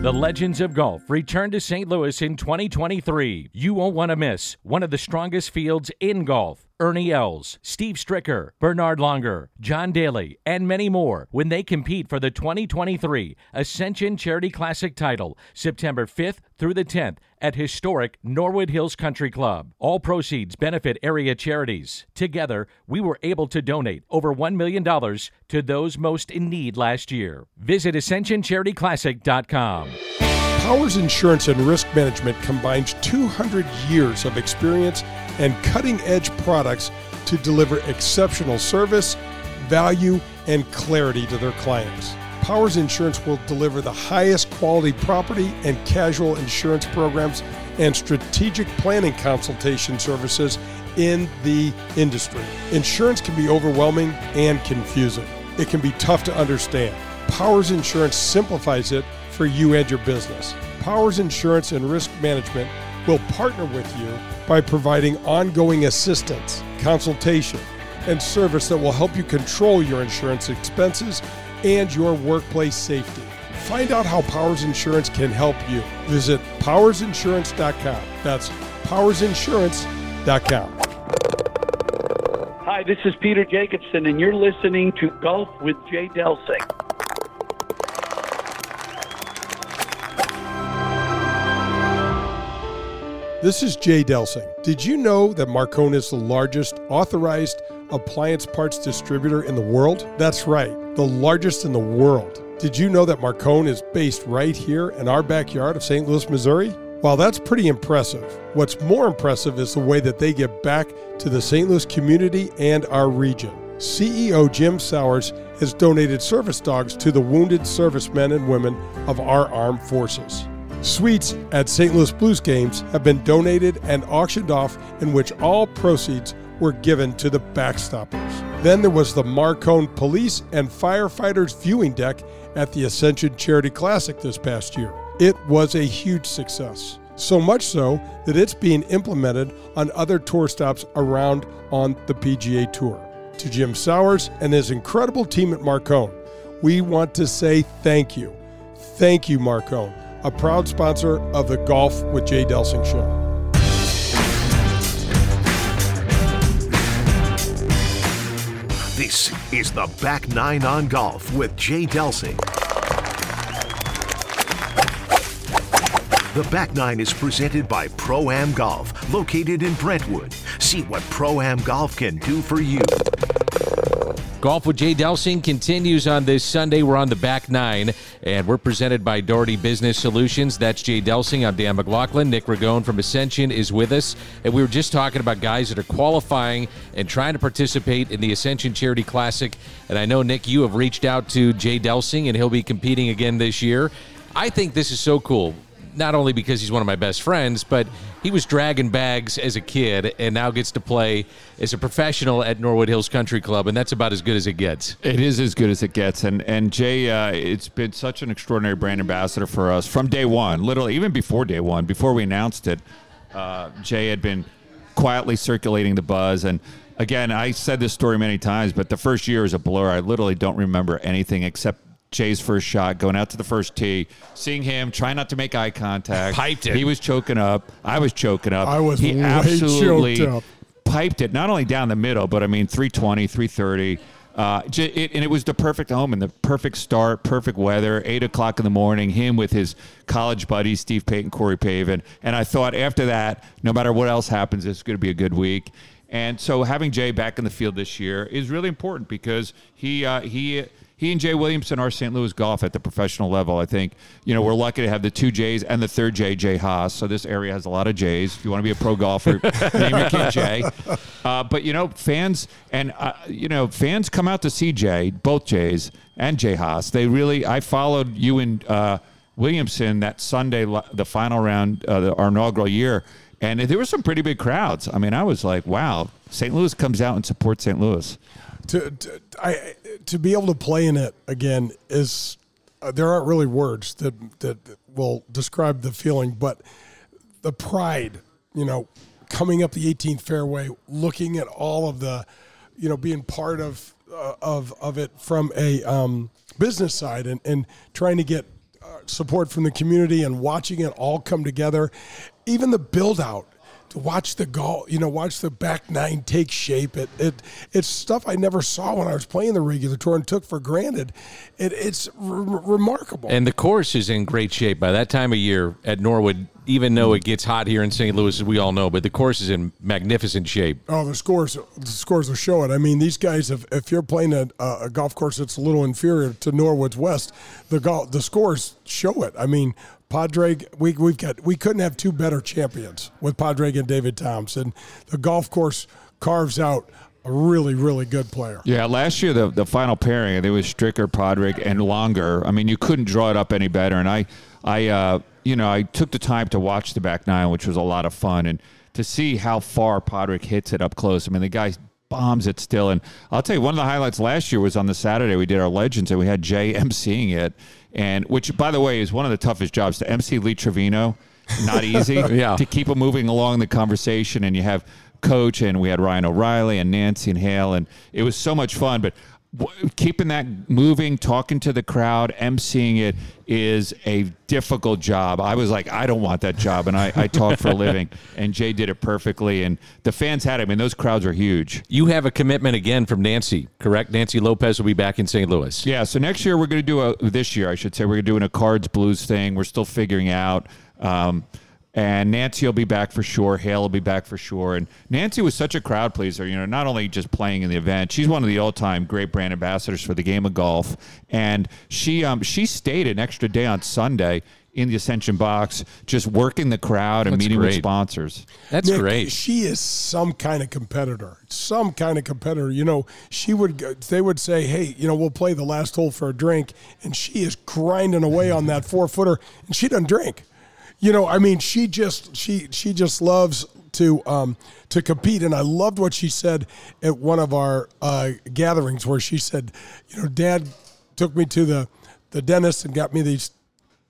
The Legends of Golf return to St. Louis in 2023. You won't want to miss one of the strongest fields in golf. Ernie Els, Steve Stricker, Bernhard Langer, John Daly, and many more when they compete for the 2023 Ascension Charity Classic title September 5th through the 10th at historic Norwood Hills Country Club. All proceeds benefit area charities. Together, we were able to donate over $1 million to those most in need last year. Visit AscensionCharityClassic.com. Powers Insurance and Risk Management combines 200 years of experience and cutting edge products to deliver exceptional service, value, and clarity to their clients. Powers Insurance will deliver the highest quality property and casual insurance programs and strategic planning consultation services in the industry. Insurance can be overwhelming and confusing. It can be tough to understand. Powers Insurance simplifies it for you and your business. Powers Insurance and Risk Management will partner with you by providing ongoing assistance, consultation, and service that will help you control your insurance expenses and your workplace safety. Find out how Powers Insurance can help you. Visit powersinsurance.com. That's powersinsurance.com. Hi, this is Peter Jacobson, and you're listening to Golf with Jay Delsing. This is Jay Delsing. Did you know that Marcone is the largest authorized appliance parts distributor in the world? That's right, the largest in the world. Did you know that Marcone is based right here in our backyard of St. Louis, Missouri? While that's pretty impressive, what's more impressive is the way that they give back to the St. Louis community and our region. CEO Jim Sowers has donated service dogs to the wounded servicemen and women of our armed forces. Suites at St. Louis Blues games have been donated and auctioned off, in which all proceeds were given to the backstoppers. Then there was the Marcone Police and Firefighters viewing deck at the Ascension Charity Classic this past year. It was a huge success. So much so that it's being implemented on other tour stops around on the PGA Tour. To Jim Sowers and his incredible team at Marcone, we want to say thank you. Thank you, Marcone, a proud sponsor of the Golf with Jay Delsing show. This is the Back Nine on Golf with Jay Delsing. The Back Nine is presented by Pro Am Golf, located in Brentwood. See what Pro Am Golf can do for you. Golf with Jay Delsing continues on this Sunday. We're on the back nine, and we're presented by Daugherty Business Solutions. That's Jay Delsing. I'm Dan McLaughlin. Nick Ragone from Ascension is with us. And we were just talking about guys that are qualifying and trying to participate in the Ascension Charity Classic. And I know, Nick, you have reached out to Jay Delsing, and he'll be competing again this year. I think this is so cool. Not only because he's one of my best friends, but he was dragging bags as a kid and now gets to play as a professional at Norwood Hills Country Club, and that's about as good as it gets. It is as good as it gets, and and Jay, uh, it's been such an extraordinary brand ambassador for us from day one. Literally, even before day one, before we announced it, uh, Jay had been quietly circulating the buzz. And again, I said this story many times, but the first year is a blur. I literally don't remember anything except Jay's first shot, going out to the first tee, seeing him try not to make eye contact. Piped it. He was choking up. I was choking up. I was he way absolutely choked up. piped it not only down the middle, but I mean 320, 330. Uh, it, and it was the perfect home and the perfect start, perfect weather, 8 o'clock in the morning, him with his college buddies, Steve Payton, Corey Pavin. And I thought after that, no matter what else happens, it's going to be a good week. And so having Jay back in the field this year is really important because he uh, he he and Jay Williamson are St. Louis golf at the professional level. I think you know we're lucky to have the two Jays and the third J, Jay Haas. So this area has a lot of Jays. If you want to be a pro golfer, name your kid Jay. Uh, but you know fans and uh, you know fans come out to see Jay, both Jays and Jay Haas. They really. I followed you and uh, Williamson that Sunday, the final round, uh, the, our inaugural year and there were some pretty big crowds. I mean, I was like, wow, St. Louis comes out and supports St. Louis. To, to, I, to be able to play in it again is, uh, there aren't really words that, that will describe the feeling, but the pride, you know, coming up the 18th fairway, looking at all of the, you know, being part of, uh, of, of it from a um, business side and, and trying to get uh, support from the community and watching it all come together. Even the build out to watch the golf, you know, watch the back nine take shape. It, it it's stuff I never saw when I was playing the regular tour and took for granted. It, it's r- remarkable. And the course is in great shape by that time of year at Norwood. Even though it gets hot here in St. Louis, as we all know, but the course is in magnificent shape. Oh, the scores, the scores will show it. I mean, these guys, if, if you're playing a, a golf course that's a little inferior to Norwood's West, the golf, the scores show it. I mean, Padraig, we, we've got we couldn't have two better champions with Padraig and David Toms. The golf course carves out a really, really good player. Yeah, last year the the final pairing it was Stricker, Padraig, and Langer. I mean, you couldn't draw it up any better. And I, I, uh, you know, I took the time to watch the back nine, which was a lot of fun, and to see how far Padraig hits it up close. I mean, the guy bombs it still. And I'll tell you, one of the highlights last year was on the Saturday we did our Legends, and we had Jay emceeing it and which, by the way, is one of the toughest jobs to MC Lee Trevino. Not easy. yeah. To keep him moving along the conversation, and you have coach, and we had Ryan O'Reilly and Nancy and Hale, and it was so much fun. But keeping that moving, talking to the crowd, emceeing it is a difficult job. I was like, I don't want that job, and I, I talk for a living. And Jay did it perfectly, and the fans had him, mean, those crowds are huge. You have a commitment again from Nancy, correct? Nancy Lopez will be back in St. Louis. Yeah. So next year we're going to do a this year, I should say, we're doing a cards blues thing. We're still figuring out. Um, and Nancy will be back for sure. Hale will be back for sure. And Nancy was such a crowd pleaser, you know, not only just playing in the event, she's one of the all-time great brand ambassadors for the game of golf. And she um, she stayed an extra day on Sunday in the Ascension box, just working the crowd and That's meeting great. with sponsors. That's Nick, great. She is some kind of competitor. Some kind of competitor. You know, she would. They would say, "Hey, you know, we'll play the last hole for a drink," and she is grinding away on that four footer, and she doesn't drink. You know, I mean, she just she she just loves to um, to compete, and I loved what she said at one of our uh, gatherings where she said, "You know, Dad took me to the the dentist and got me these."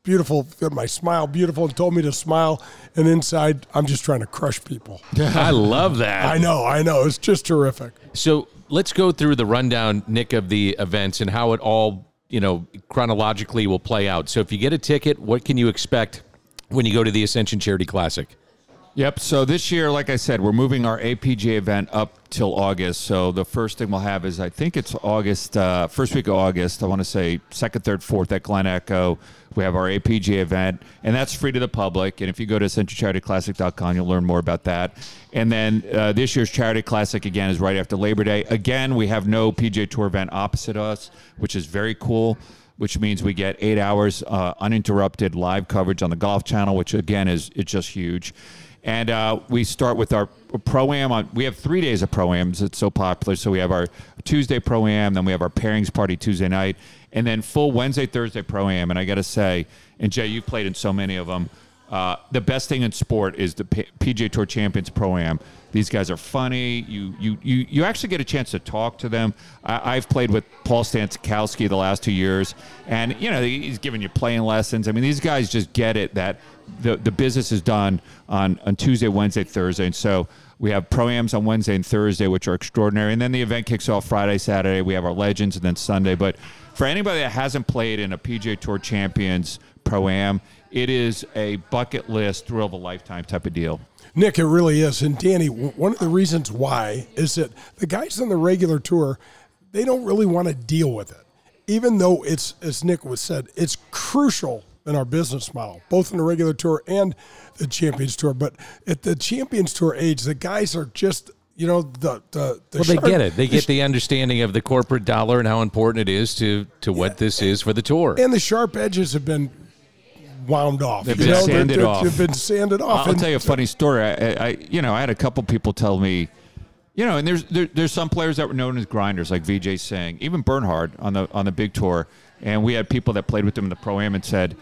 Beautiful, my smile beautiful, and told me to smile. And inside, I'm just trying to crush people. I love that. I know, I know. It's just terrific. So let's go through the rundown, Nick, of the events and how it all, you know, chronologically will play out. So if you get a ticket, what can you expect when you go to the Ascension Charity Classic? Yep. So this year, like I said, we're moving our APGA event up till August. So the first thing we'll have is I think it's August, uh, first week of August. I want to say second, third, fourth at Glen Echo. We have our APGA event, and that's free to the public. And if you go to AscensionCharityClassic.com, you'll learn more about that. And then uh, this year's Charity Classic again is right after Labor Day. Again, we have no PGA Tour event opposite us, which is very cool which means we get eight hours uh, uninterrupted live coverage on the Golf Channel, which again is it's just huge. And uh, we start with our pro am. We have three days of pro ams. It's so popular. So we have our Tuesday pro am, then we have our pairings party Tuesday night, and then full Wednesday, Thursday pro am. And I got to say, and Jay, you've played in so many of them. Uh, the best thing in sport is the P- PGA Tour Champions Pro Am. These guys are funny. You you you you actually get a chance to talk to them. I, I've played with Paul Stankowski the last two years, and you know he's giving you playing lessons. I mean, these guys just get it that the the business is done on on Tuesday, Wednesday, Thursday, and so. We have pro-ams on Wednesday and Thursday, which are extraordinary. And then the event kicks off Friday, Saturday. We have our legends and then Sunday. But for anybody that hasn't played in a PGA Tour Champions pro-am, it is a bucket list, thrill of a lifetime type of deal. Nick, it really is. And Danny, one of the reasons why is that the guys on the regular tour, they don't really want to deal with it, even though it's as Nick was said, it's crucial in our business model, both in the regular tour and the Champions Tour. But at the Champions Tour age, the guys are just you know the the, the Well, they shark- get it. They the get the understanding of the corporate dollar and how important it is to to what this is for the tour. and the sharp edges have been wound off. They've You been know, they're- sanded they're- off. They've been sanded off. I'll And tell you a funny story. I, I, you know, I had a couple people tell me, you know, and there's there, there's some players that were known as grinders, like Vijay Singh, even Bernhard on the on the big tour, and we had people that played with him in the pro am and said,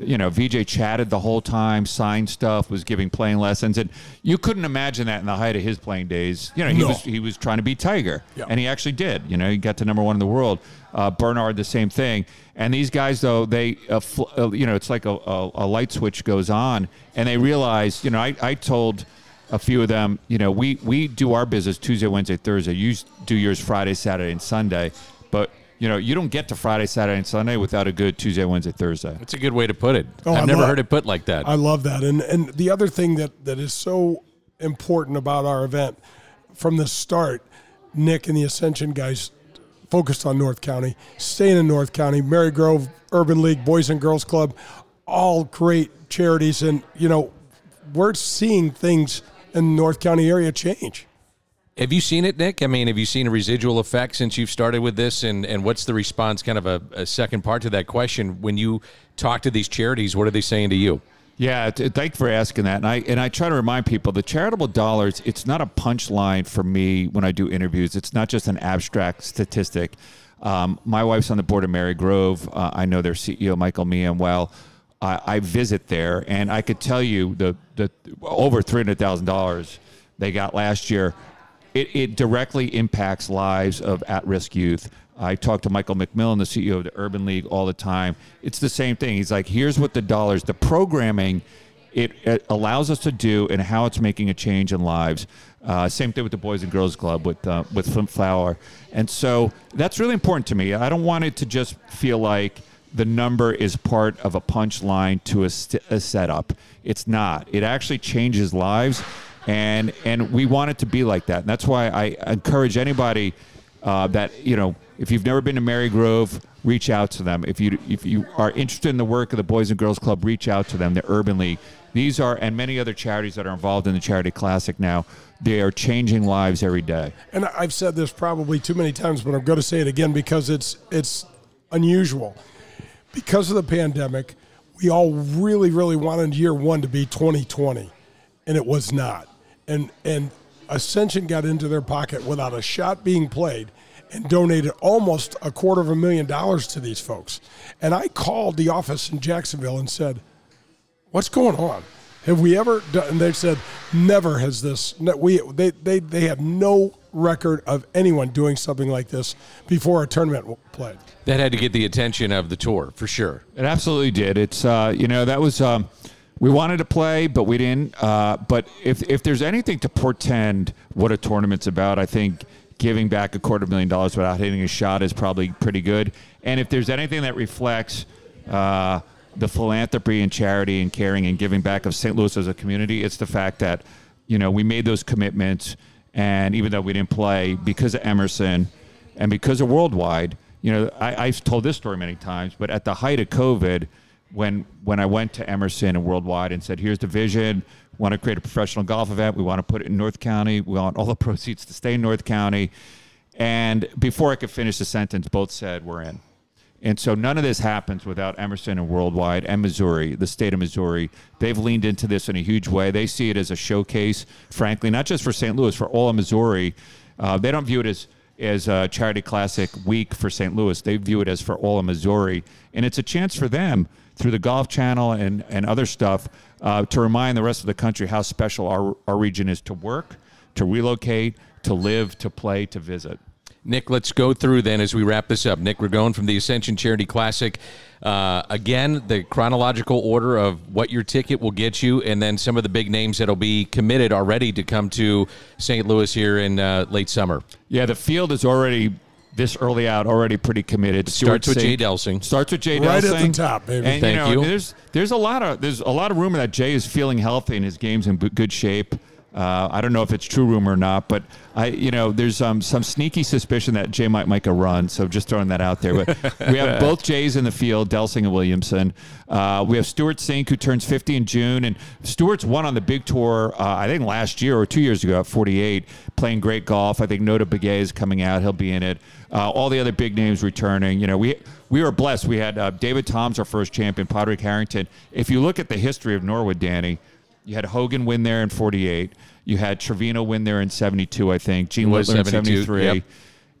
you know, Vijay chatted the whole time, signed stuff, was giving playing lessons, and you couldn't imagine that in the height of his playing days. You know, he No. was he was trying to be Tiger, Yeah. and he actually did. You know, he got to number one in the world. Uh, Bernhard, the same thing. And these guys, though, they, uh, fl- uh, you know, it's like a, a, a light switch goes on, and they realize, you know, I, I told a few of them, you know, we, we do our business Tuesday, Wednesday, Thursday. You do yours Friday, Saturday, and Sunday. But, you know, you don't get to Friday, Saturday, and Sunday without a good Tuesday, Wednesday, Thursday. That's a good way to put it. Oh, I I've never love- heard it put like that. I love that. And and the other thing that, that is so important about our event from the start, Nick and the Ascension guys focused on North County, staying in North County, Marygrove Urban League, Boys and Girls Club, all great charities. And, you know, we're seeing things in the North County area change. Have you seen it, Nick? I mean, have you seen a residual effect since you've started with this? And, and what's the response, kind of a, a second part to that question? When you talk to these charities, what are they saying to you? Yeah, t- thank you for asking that. And I and I try to remind people the charitable dollars. It's not a punchline for me when I do interviews. It's not just an abstract statistic. Um, my wife's on the board of Marygrove. Uh, I know their CEO Michael Meehan well. I, I visit there, and I could tell you the the over three hundred thousand dollars they got last year. It, it directly impacts lives of at-risk youth. I talk to Michael McMillan, the CEO of the Urban League, all the time. It's the same thing. He's like, here's what the dollars, the programming, it, it allows us to do, and how it's making a change in lives. Uh, same thing with the Boys and Girls Club with uh, with Flint Fowler, and so that's really important to me. I don't want it to just feel like the number is part of a punchline to a, st- a setup. It's not. It actually changes lives, and and we want it to be like that. And that's why I encourage anybody uh, that you know if you've never been to Marygrove, reach out to them. If you if you are interested in the work of the Boys and Girls Club, reach out to them. The Urban League. These are and many other charities that are involved in the Charity Classic now. They are changing lives every day. and I've said this probably too many times, but I'm going to say it again because it's it's unusual. Because of the pandemic, we all really, really wanted year one to be 2020, and it was not. And and Ascension got into their pocket without a shot being played and donated almost a quarter of a million dollars to these folks. And I called the office in Jacksonville and said, what's going on? Have we ever done? And they said, never has this. We they they they have no record of anyone doing something like this before a tournament w- played. That had to get the attention of the tour, for sure. It absolutely did. It's uh, you know that was um, we wanted to play, but we didn't. Uh, but if if there's anything to portend what a tournament's about, I think giving back a quarter million dollars without hitting a shot is probably pretty good. And if there's anything that reflects uh, the philanthropy and charity and caring and giving back of St. Louis as a community, it's the fact that you know we made those commitments, and even though we didn't play because of Emerson and because of Worldwide, you know, I, I've told this story many times, but at the height of COVID, when when I went to Emerson and Worldwide and said, "Here's the vision. We want to create a professional golf event. We want to put it in North County. We want all the proceeds to stay in North County." And before I could finish the sentence, both said, "We're in." And so none of this happens without Emerson and Worldwide and Missouri, the state of Missouri. They've leaned into this in a huge way. They see it as a showcase, frankly, not just for St. Louis, for all of Missouri. Uh, they don't view it as as a charity classic week for St. Louis. They view it as for all of Missouri, and it's a chance for them through the Golf Channel and and other stuff uh, to remind the rest of the country how special our our region is to work, to relocate, to live, to play, to visit. Nick, let's go through then as we wrap this up. Nick Ragone from the Ascension Charity Classic. Uh, again, the chronological order of what your ticket will get you, and then some of the big names that'll be committed already to come to St. Louis here in uh, late summer. Yeah, the field is already this early out, already pretty committed. Starts with Jay Saint- Delsing. Starts with Jay Right at the top, baby. And, Thank you. Know, you. There's there's a lot of there's a lot of rumor that Jay is feeling healthy and his game's in b- good shape. Uh, I don't know if it's true rumor or not, but I, you know, there's um, some sneaky suspicion that Jay might make a run. So just throwing that out there. But we have both Jays in the field, Delsing and Williamson. Uh, we have Stewart Cink, who turns 50 in June, and Stewart's won on the big tour. Uh, I think last year or two years ago at 48, playing great golf. I think Notah Begay is coming out; he'll be in it. Uh, all the other big names returning. You know, we we were blessed. We had uh, David Toms, our first champion, Padraig Harrington. If you look at the history of Norwood, Danny. You had Hogan win there in 48. You had Trevino win there in 72, I think. Gene Littler in 73. yep.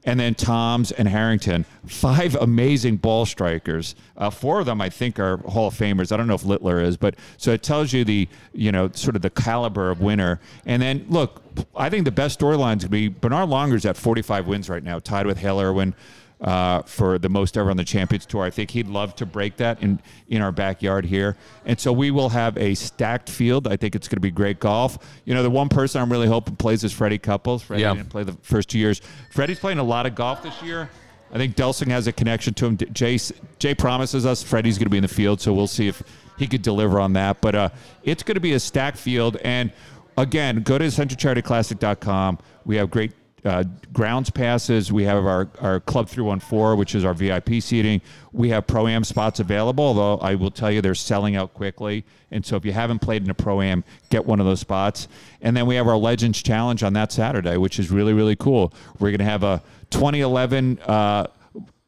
And then Toms and Harrington, five amazing ball strikers. Uh, four of them, I think, are Hall of Famers. I don't know if Littler is, but so it tells you the, you know, sort of the caliber of winner. And then look, I think the best storyline is going to be Bernhard Langer's at 45 wins right now, tied with Hale Irwin uh, for the most ever on the Champions Tour. I think he'd love to break that in in our backyard here, and so we will have a stacked field. I think it's going to be great golf. You know, the one person I'm really hoping plays is Freddie Couples. Freddie Yeah. didn't play the first two years. Freddie's playing a lot of golf this year. I think Delsing has a connection to him. Jay Jay promises us Freddie's going to be in the field, so we'll see if he could deliver on that. But uh, it's going to be a stacked field, and again, go to AscensionCharityClassic.com. We have great uh, grounds passes. We have our, our Club 314, which is our VIP seating. We have Pro Am spots available, although I will tell you they're selling out quickly. And so if you haven't played in a Pro Am, get one of those spots. And then we have our Legends Challenge on that Saturday, which is really, really cool. We're going to have a 2011 uh,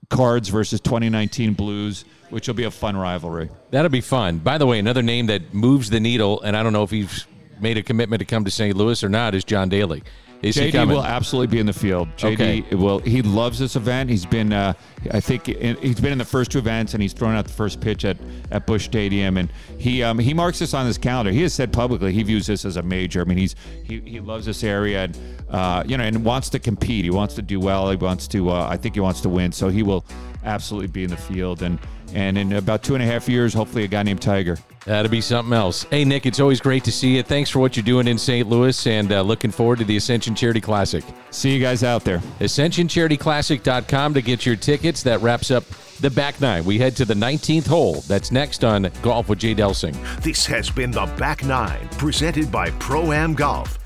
Cards versus 2019 Blues, which will be a fun rivalry. That'll be fun. By the way, another name that moves the needle, and I don't know if he's made a commitment to come to St. Louis or not, is John Daly. Is he JD coming? will absolutely be in the field. JD Okay. will. He loves this event. He's been, uh, I think, in, he's been in the first two events, and he's thrown out the first pitch at, at Busch Stadium, and he um, he marks this on his calendar. He has said publicly he views this as a major. I mean, he's he, he loves this area, and uh, you know, and wants to compete. He wants to do well. He wants to. Uh, I think he wants to win. So he will absolutely be in the field, and and in about two and a half years, hopefully, a guy named Tiger. That'll be something else. Hey, Nick, it's always great to see you. Thanks for what you're doing in St. Louis, and uh, looking forward to the Ascension Charity Classic. See you guys out there. AscensionCharityClassic.com to get your tickets. That wraps up the back nine. We head to the 19th hole. That's next on Golf with Jay Delsing. This has been the Back Nine, presented by Pro Am Golf.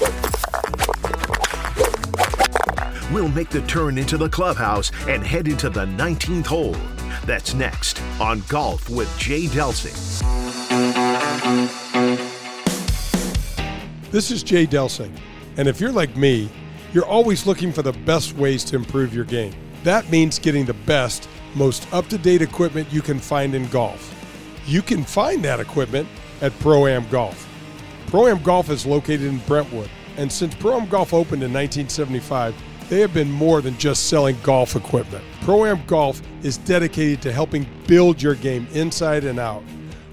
We'll make the turn into the clubhouse and head into the 19th hole. That's next on Golf with Jay Delsing. This is Jay Delsing, and if you're like me, you're always looking for the best ways to improve your game. That means getting the best, most up to date equipment you can find in golf. You can find that equipment at Pro Am Golf. Pro Am Golf is located in Brentwood, and since Pro Am Golf opened in 1975, they have been more than just selling golf equipment. Pro Am Golf is dedicated to helping build your game inside and out.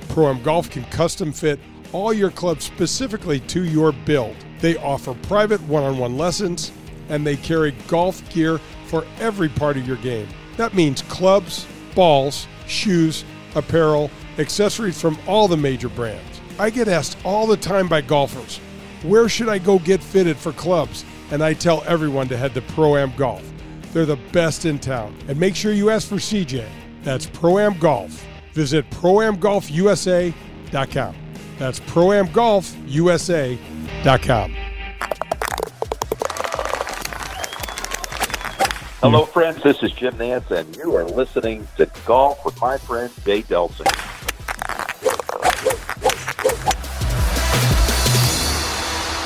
Pro Am Golf can custom fit all your clubs specifically to your build. They offer private one on one lessons and they carry golf gear for every part of your game. That means clubs, balls, shoes, apparel, accessories from all the major brands. I get asked all the time by golfers, where should I go get fitted for clubs? And I tell everyone to head to Pro Am Golf. They're the best in town. And make sure you ask for CJ. That's Pro Am Golf. Visit proamgolfusa.com. That's proamgolfusa.com. Hello, friends. This is Jim Nantz, and you are listening to Golf with my friend Jay Delsing.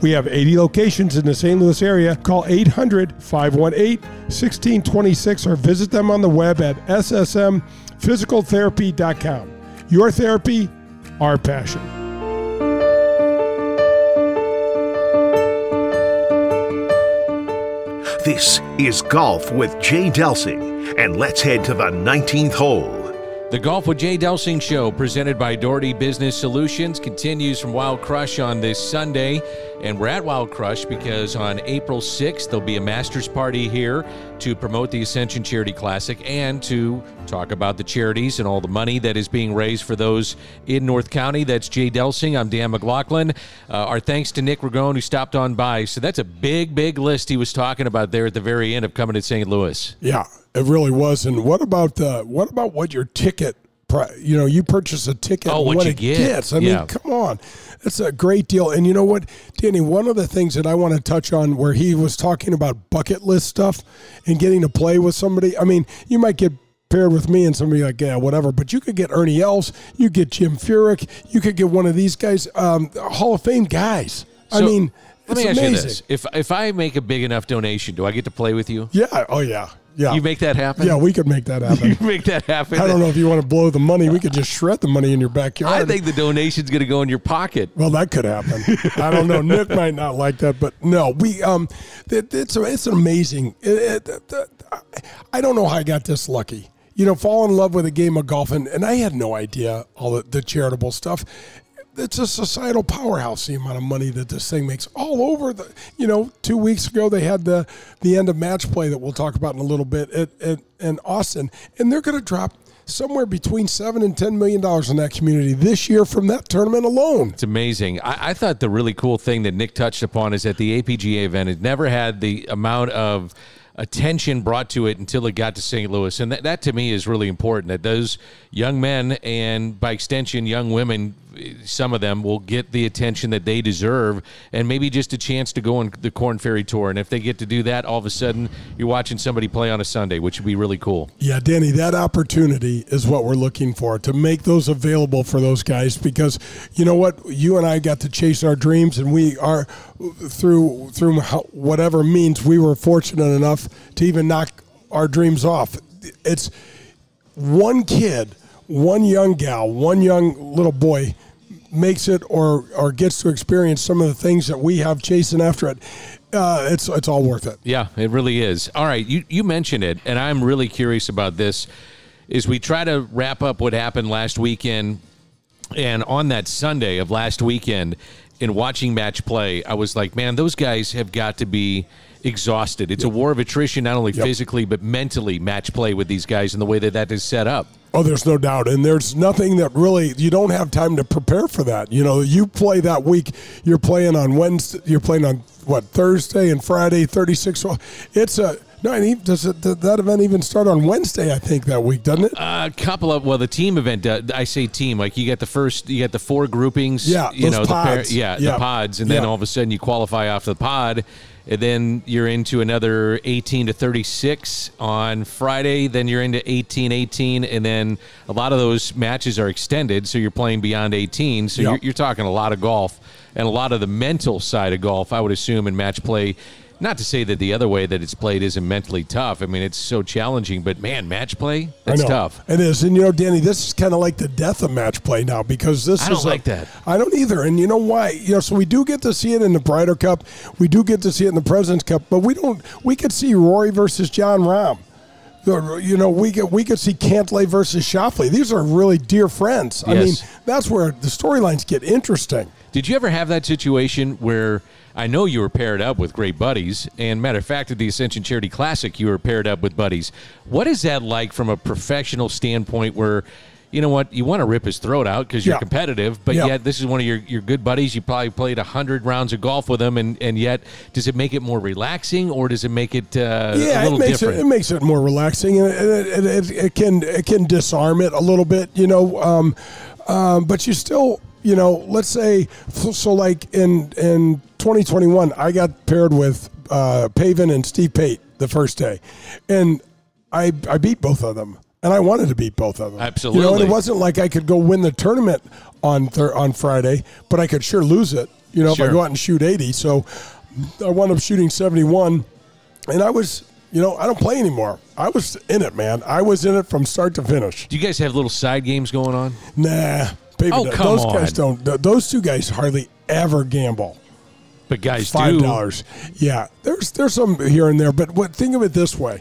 We have 80 locations in the St. Louis area. Call 800 518 1626 or visit them on the web at ssmphysicaltherapy.com. Your therapy, our passion. This is Golf with Jay Delsing, and let's head to the 19th hole. The Golf with Jay Delsing show, presented by Daugherty Business Solutions, continues from Wild Crush on this Sunday. And we're at Wild Crush because on April 6th, there'll be a master's party here to promote the Ascension Charity Classic and to talk about the charities and all the money that is being raised for those in North County. That's Jay Delsing. I'm Dan McLaughlin. Uh, our thanks to Nick Ragone, who stopped on by. So that's a big, big list he was talking about there at the very end of coming to St. Louis. Yeah, it really was. And what about the what about what your ticket? You know, you purchase a ticket. Oh, and what you it get. gets. I Yeah. mean, come on, it's a great deal. And you know what, Danny? One of the things that I want to touch on, where he was talking about bucket list stuff and getting to play with somebody. I mean, you might get paired with me and somebody like yeah whatever but you could get ernie els you get jim furyk you could get one of these guys um, hall of fame guys i mean let it's me ask amazing. you this: if if I make a big enough donation, do I get to play with you? yeah oh yeah yeah You make that happen. yeah we could make that happen you make that happen. I don't know if you want to blow the money. We could just shred the money in your backyard. I think the donation's going to go in your pocket. Well, that could happen. I don't know. Nick might not like that, but no, we um, it, it's it's amazing. It, it, I don't know how I got this lucky. You know, fall in love with a game of golf, and, and I had no idea all the, the charitable stuff. It's a societal powerhouse. The amount of money that this thing makes all over the. You know, two weeks ago they had the the end of match play that we'll talk about in a little bit at, at in Austin, and they're going to drop somewhere between seven and ten million dollars in that community this year from that tournament alone. It's amazing. I, I thought the really cool thing that Nick touched upon is that the APGA event had never had the amount of attention brought to it until it got to St. Louis. And that, that to me is really important that those young men and by extension young women, some of them will get the attention that they deserve and maybe just a chance to go on the Korn Ferry Tour. And if they get to do that, all of a sudden you're watching somebody play on a Sunday, which would be really cool. Yeah, Danny, that opportunity is what we're looking for to make those available for those guys because you know what, you and I got to chase our dreams, and we are through through whatever means we were fortunate enough to even knock our dreams off. It's one kid, one young gal, one young little boy makes it or or gets to experience some of the things that we have chasing after it. Uh, it's it's all worth it. Yeah, it really is. All right, you you mentioned it, and I'm really curious about this. Is we try to wrap up what happened last weekend, and on that Sunday of last weekend, in watching match play, I was like, man, those guys have got to be exhausted. It's a war of attrition, not only Yep. physically but mentally. Match play with these guys and the way that that is set up. Oh, there's no doubt. And there's nothing that really, you don't have time to prepare for that. You know, you play that week, you're playing on Wednesday, you're playing on what, Thursday and Friday, 36. It's a, no, and even, does, it, that event even start on Wednesday, I think, that week, doesn't it? A couple of well, the team event. Uh, I say team, like you got the first, you got the four groupings. Yeah, you those know, the pods. yeah, Yeah. the pods, and then Yeah. all of a sudden you qualify off the pod, and then you're into another 18 to 36 on Friday. Then you're into 18, 18, and then a lot of those matches are extended, so you're playing beyond 18. So Yeah. you're, you're talking a lot of golf and a lot of the mental side of golf. I would assume in match play. Not to say that the other way that it's played isn't mentally tough. I mean, it's so challenging, but man, match play, that's tough. It is. And, you know, Danny, this is kind of like the death of match play now because this I don't is. a- like that. I don't either. And you know why? You know, so we do get to see it in the Ryder Cup. We do get to see it in the President's Cup, but we don't. We could see Rory versus Jon Rahm. You know, we could we could see Cantlay versus Schauffele. These are really dear friends. I mean, that's where the storylines get interesting. Did you ever have that situation where I know you were paired up with great buddies, and matter of fact, at the Ascension Charity Classic, you were paired up with buddies. What is that like from a professional standpoint? Where you know what you want to rip his throat out because you're Yeah. competitive, but Yeah. yet this is one of your, your good buddies. You probably played a hundred rounds of golf with him, and, and yet does it make it more relaxing or does it make it uh, a yeah, little it makes different? it, it makes it more relaxing, and it, it, it, it can it can disarm it a little bit, you know. Um, um, but you still, you know, let's say so, like in in 2021, I got paired with uh, Pavin and Steve Pate the first day, and I I beat both of them. And I wanted to beat both of them. Absolutely. You know, and it wasn't like I could go win the tournament on thir- on Friday, but I could sure lose it. You know, if I go out and shoot 80. So I wound up shooting 71 and I was, you know, I don't play anymore. I was in it, man. I was in it from start to finish. Do you guys have little side games going on? Nah, baby, Oh, come those guys on. don't. th- Those two guys hardly ever gamble. But guys Five dollars. Yeah, there's there's some here and there, but what think of it this way: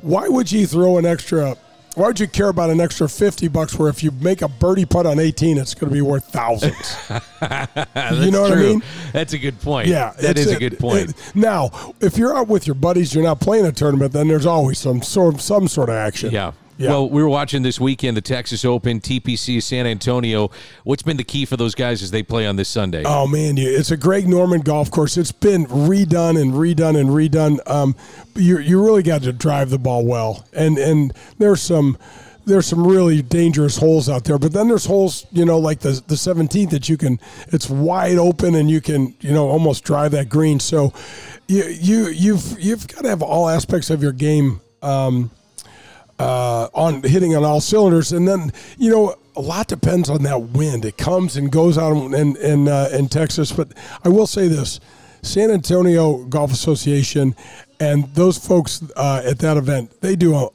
Why would you throw an extra why would you care about an extra 50 bucks where if you make a birdie putt on 18, it's going to be worth thousands? you know what I mean? That's a good point. Yeah, that it's a good point. it- now, if you're out with your buddies, you're not playing a tournament, then there's always some sort some sort of action. Yeah. Yeah. Well, we were watching this weekend the Texas Open, TPC San Antonio. What's been the key for those guys as they play on this Sunday? Oh man, it's a Greg Norman golf course. It's been redone and redone and redone. Um, you you really got to drive the ball well, and and there's some there's some really dangerous holes out there. But then there's holes, you know, like the the 17th that you can. It's wide open and you can you know almost drive that green. So you you you've you've got to have all aspects of your game. Um, uh, on hitting on all cylinders, and then you know a lot depends on that wind. It comes and goes out in in uh, in Texas, but I will say this: San Antonio Golf Association and those folks uh, at that event they do a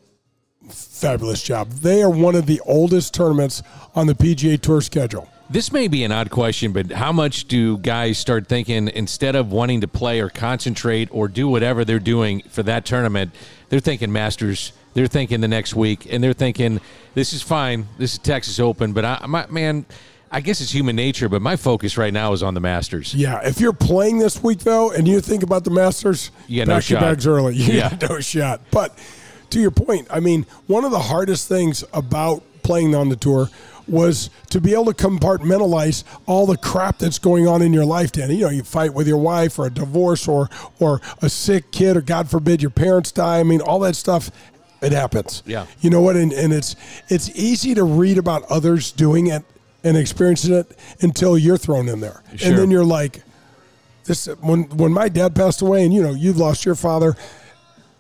fabulous job. They are one of the oldest tournaments on the PGA Tour schedule. This may be an odd question, but how much do guys start thinking instead of wanting to play or concentrate or do whatever they're doing for that tournament, they're thinking Masters, they're thinking the next week, and they're thinking this is fine, this is Texas Open, but I, my man, I guess it's human nature, but my focus right now is on the Masters. Yeah, if you're playing this week though, and you think about the Masters, You got no shot. bags early. You Yeah. no shot. But to your point, I mean, one of the hardest things about playing on the tour was to be able to compartmentalize all the crap that's going on in your life, Danny. You know, you fight with your wife, or a divorce, or or a sick kid, or God forbid your parents die. I mean, all that stuff. It happens. Yeah. You know what? And, and it's it's easy to read about others doing it and experiencing it until you're thrown in there, Sure. and then you're like, this when when my dad passed away, and you know you've lost your father.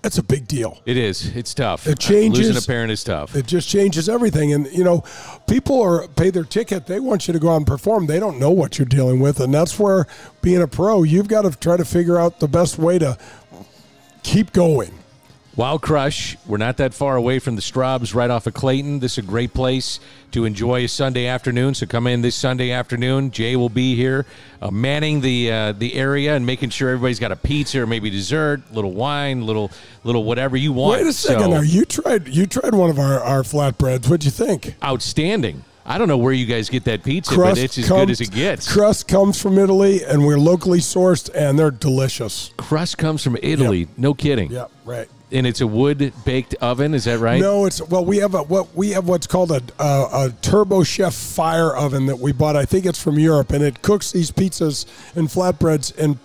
That's a big deal. It is. It's tough. It changes- Losing a parent is tough. It just changes everything. And you know, people are pay their ticket. They want you to go out and perform. They don't know what you're dealing with, and that's where being a pro, you've got to try to figure out the best way to keep going. Wild Crush, we're not that far away from the Straubs, right off of Clayton. This is a great place to enjoy a Sunday afternoon. So come in this Sunday afternoon. Jay will be here, uh, manning the uh, the area and making sure everybody's got a pizza or maybe dessert, little wine, little little whatever you want. Wait a second. So, now you tried you tried one of our our flatbreads. What'd you think? outstanding. I don't know where you guys get that pizza, but it's as good as it gets. Crust comes from Italy, and we're locally sourced, and they're delicious. Crust comes from Italy. No kidding. Yeah, right. And it's a wood baked oven. Is that right? No, it's well. We have a what we have what's called a, a a Turbo Chef fire oven that we bought. I think it's from Europe, and it cooks these pizzas and flatbreads in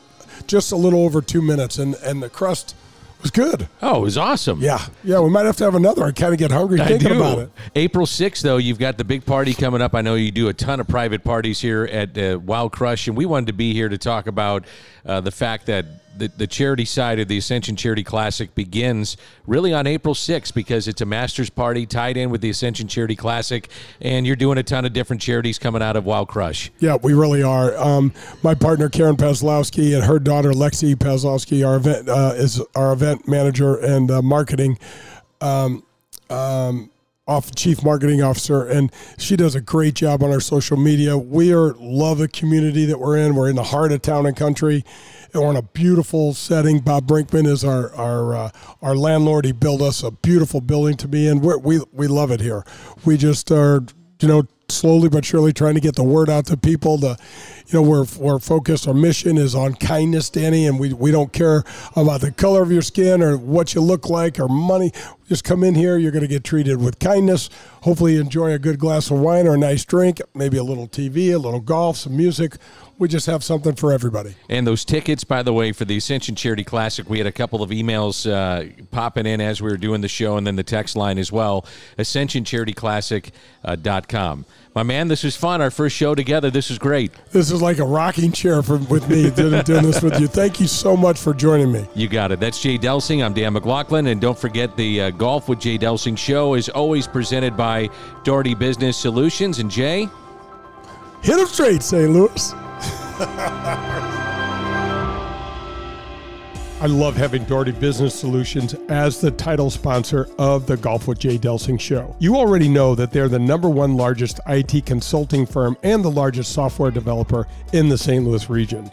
just a little over two minutes, and and the crust was good. Oh, it was awesome. Yeah, yeah. We might have to have another. I kind of get hungry I thinking do. about it. April 6th, though, you've got the big party coming up. I know you do a ton of private parties here at uh, Wild Crush, and we wanted to be here to talk about uh, the fact that the, the charity side of the Ascension Charity Classic begins really on April 6th because it's a master's party tied in with the Ascension Charity Classic, and you're doing a ton of different charities coming out of Wild Crush. Yeah, we really are. Um, my partner Karen Pazlowski and her daughter Lexi Pazlowski, our event uh, is our event manager and uh, marketing. Um, um, off chief marketing officer and she does a great job on our social media we are love the community that we're in we're in the heart of town and country we're in a beautiful setting. Bob brinkman is our our uh, our landlord. He built us a beautiful building to be in. We're, we we love it here. We just are you know slowly but surely trying to get the word out to people. The you know we're, we're focused our mission is on kindness danny and we, we don't care about the color of your skin or what you look like or money just come in here you're going to get treated with kindness hopefully you enjoy a good glass of wine or a nice drink maybe a little tv a little golf some music we just have something for everybody And those tickets, by the way, for the Ascension Charity Classic, we had a couple of emails uh, popping in as we were doing the show, and then the text line as well. AscensionCharityClassic.com. My man, this was fun. Our first show together. This was great. this is like a rocking chair for, with me doing, doing this with you thank you so much for joining me You got it. That's Jay Delsing. I'm Dan McLaughlin. And don't forget the uh, Golf with Jay Delsing show is always presented by Daugherty Business Solutions. And Jay, hit them straight st louis I love having Daugherty Business Solutions as the title sponsor of the Golf with Jay Delsing show. You already know that they're the number one largest IT consulting firm and the largest software developer in the St. Louis region.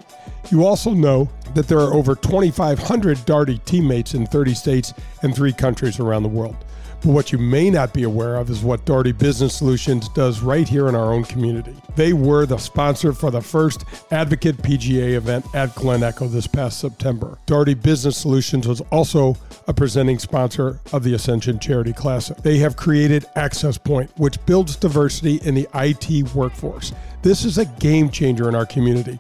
You also know that there are over 2,500 Daugherty teammates in 30 states and three countries around the world. But what you may not be aware of is what Daugherty Business Solutions does right here in our own community. They were the sponsor for the first Advocate PGA event at Glen Echo this past September. Daugherty Business Solutions was also a presenting sponsor of the Ascension Charity Classic. They have created Access Point, which builds diversity in the IT workforce. This is a game changer in our community.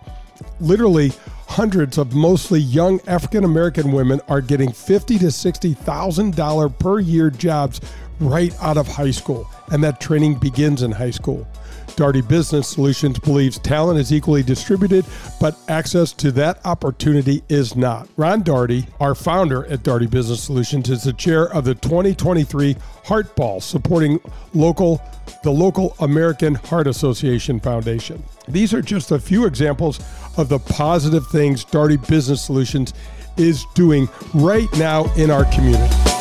Literally, hundreds of mostly young African American women are getting fifty to sixty thousand dollar per year jobs right out of high school, and that training begins in high school. Daugherty Business Solutions believes talent is equally distributed, but access to that opportunity is not. Ron Daugherty, our founder at Daugherty Business Solutions, is the chair of the 2023 Heart Ball, supporting local the local American Heart Association Foundation. These are just a few examples of the positive things Daugherty Business Solutions is doing right now in our community.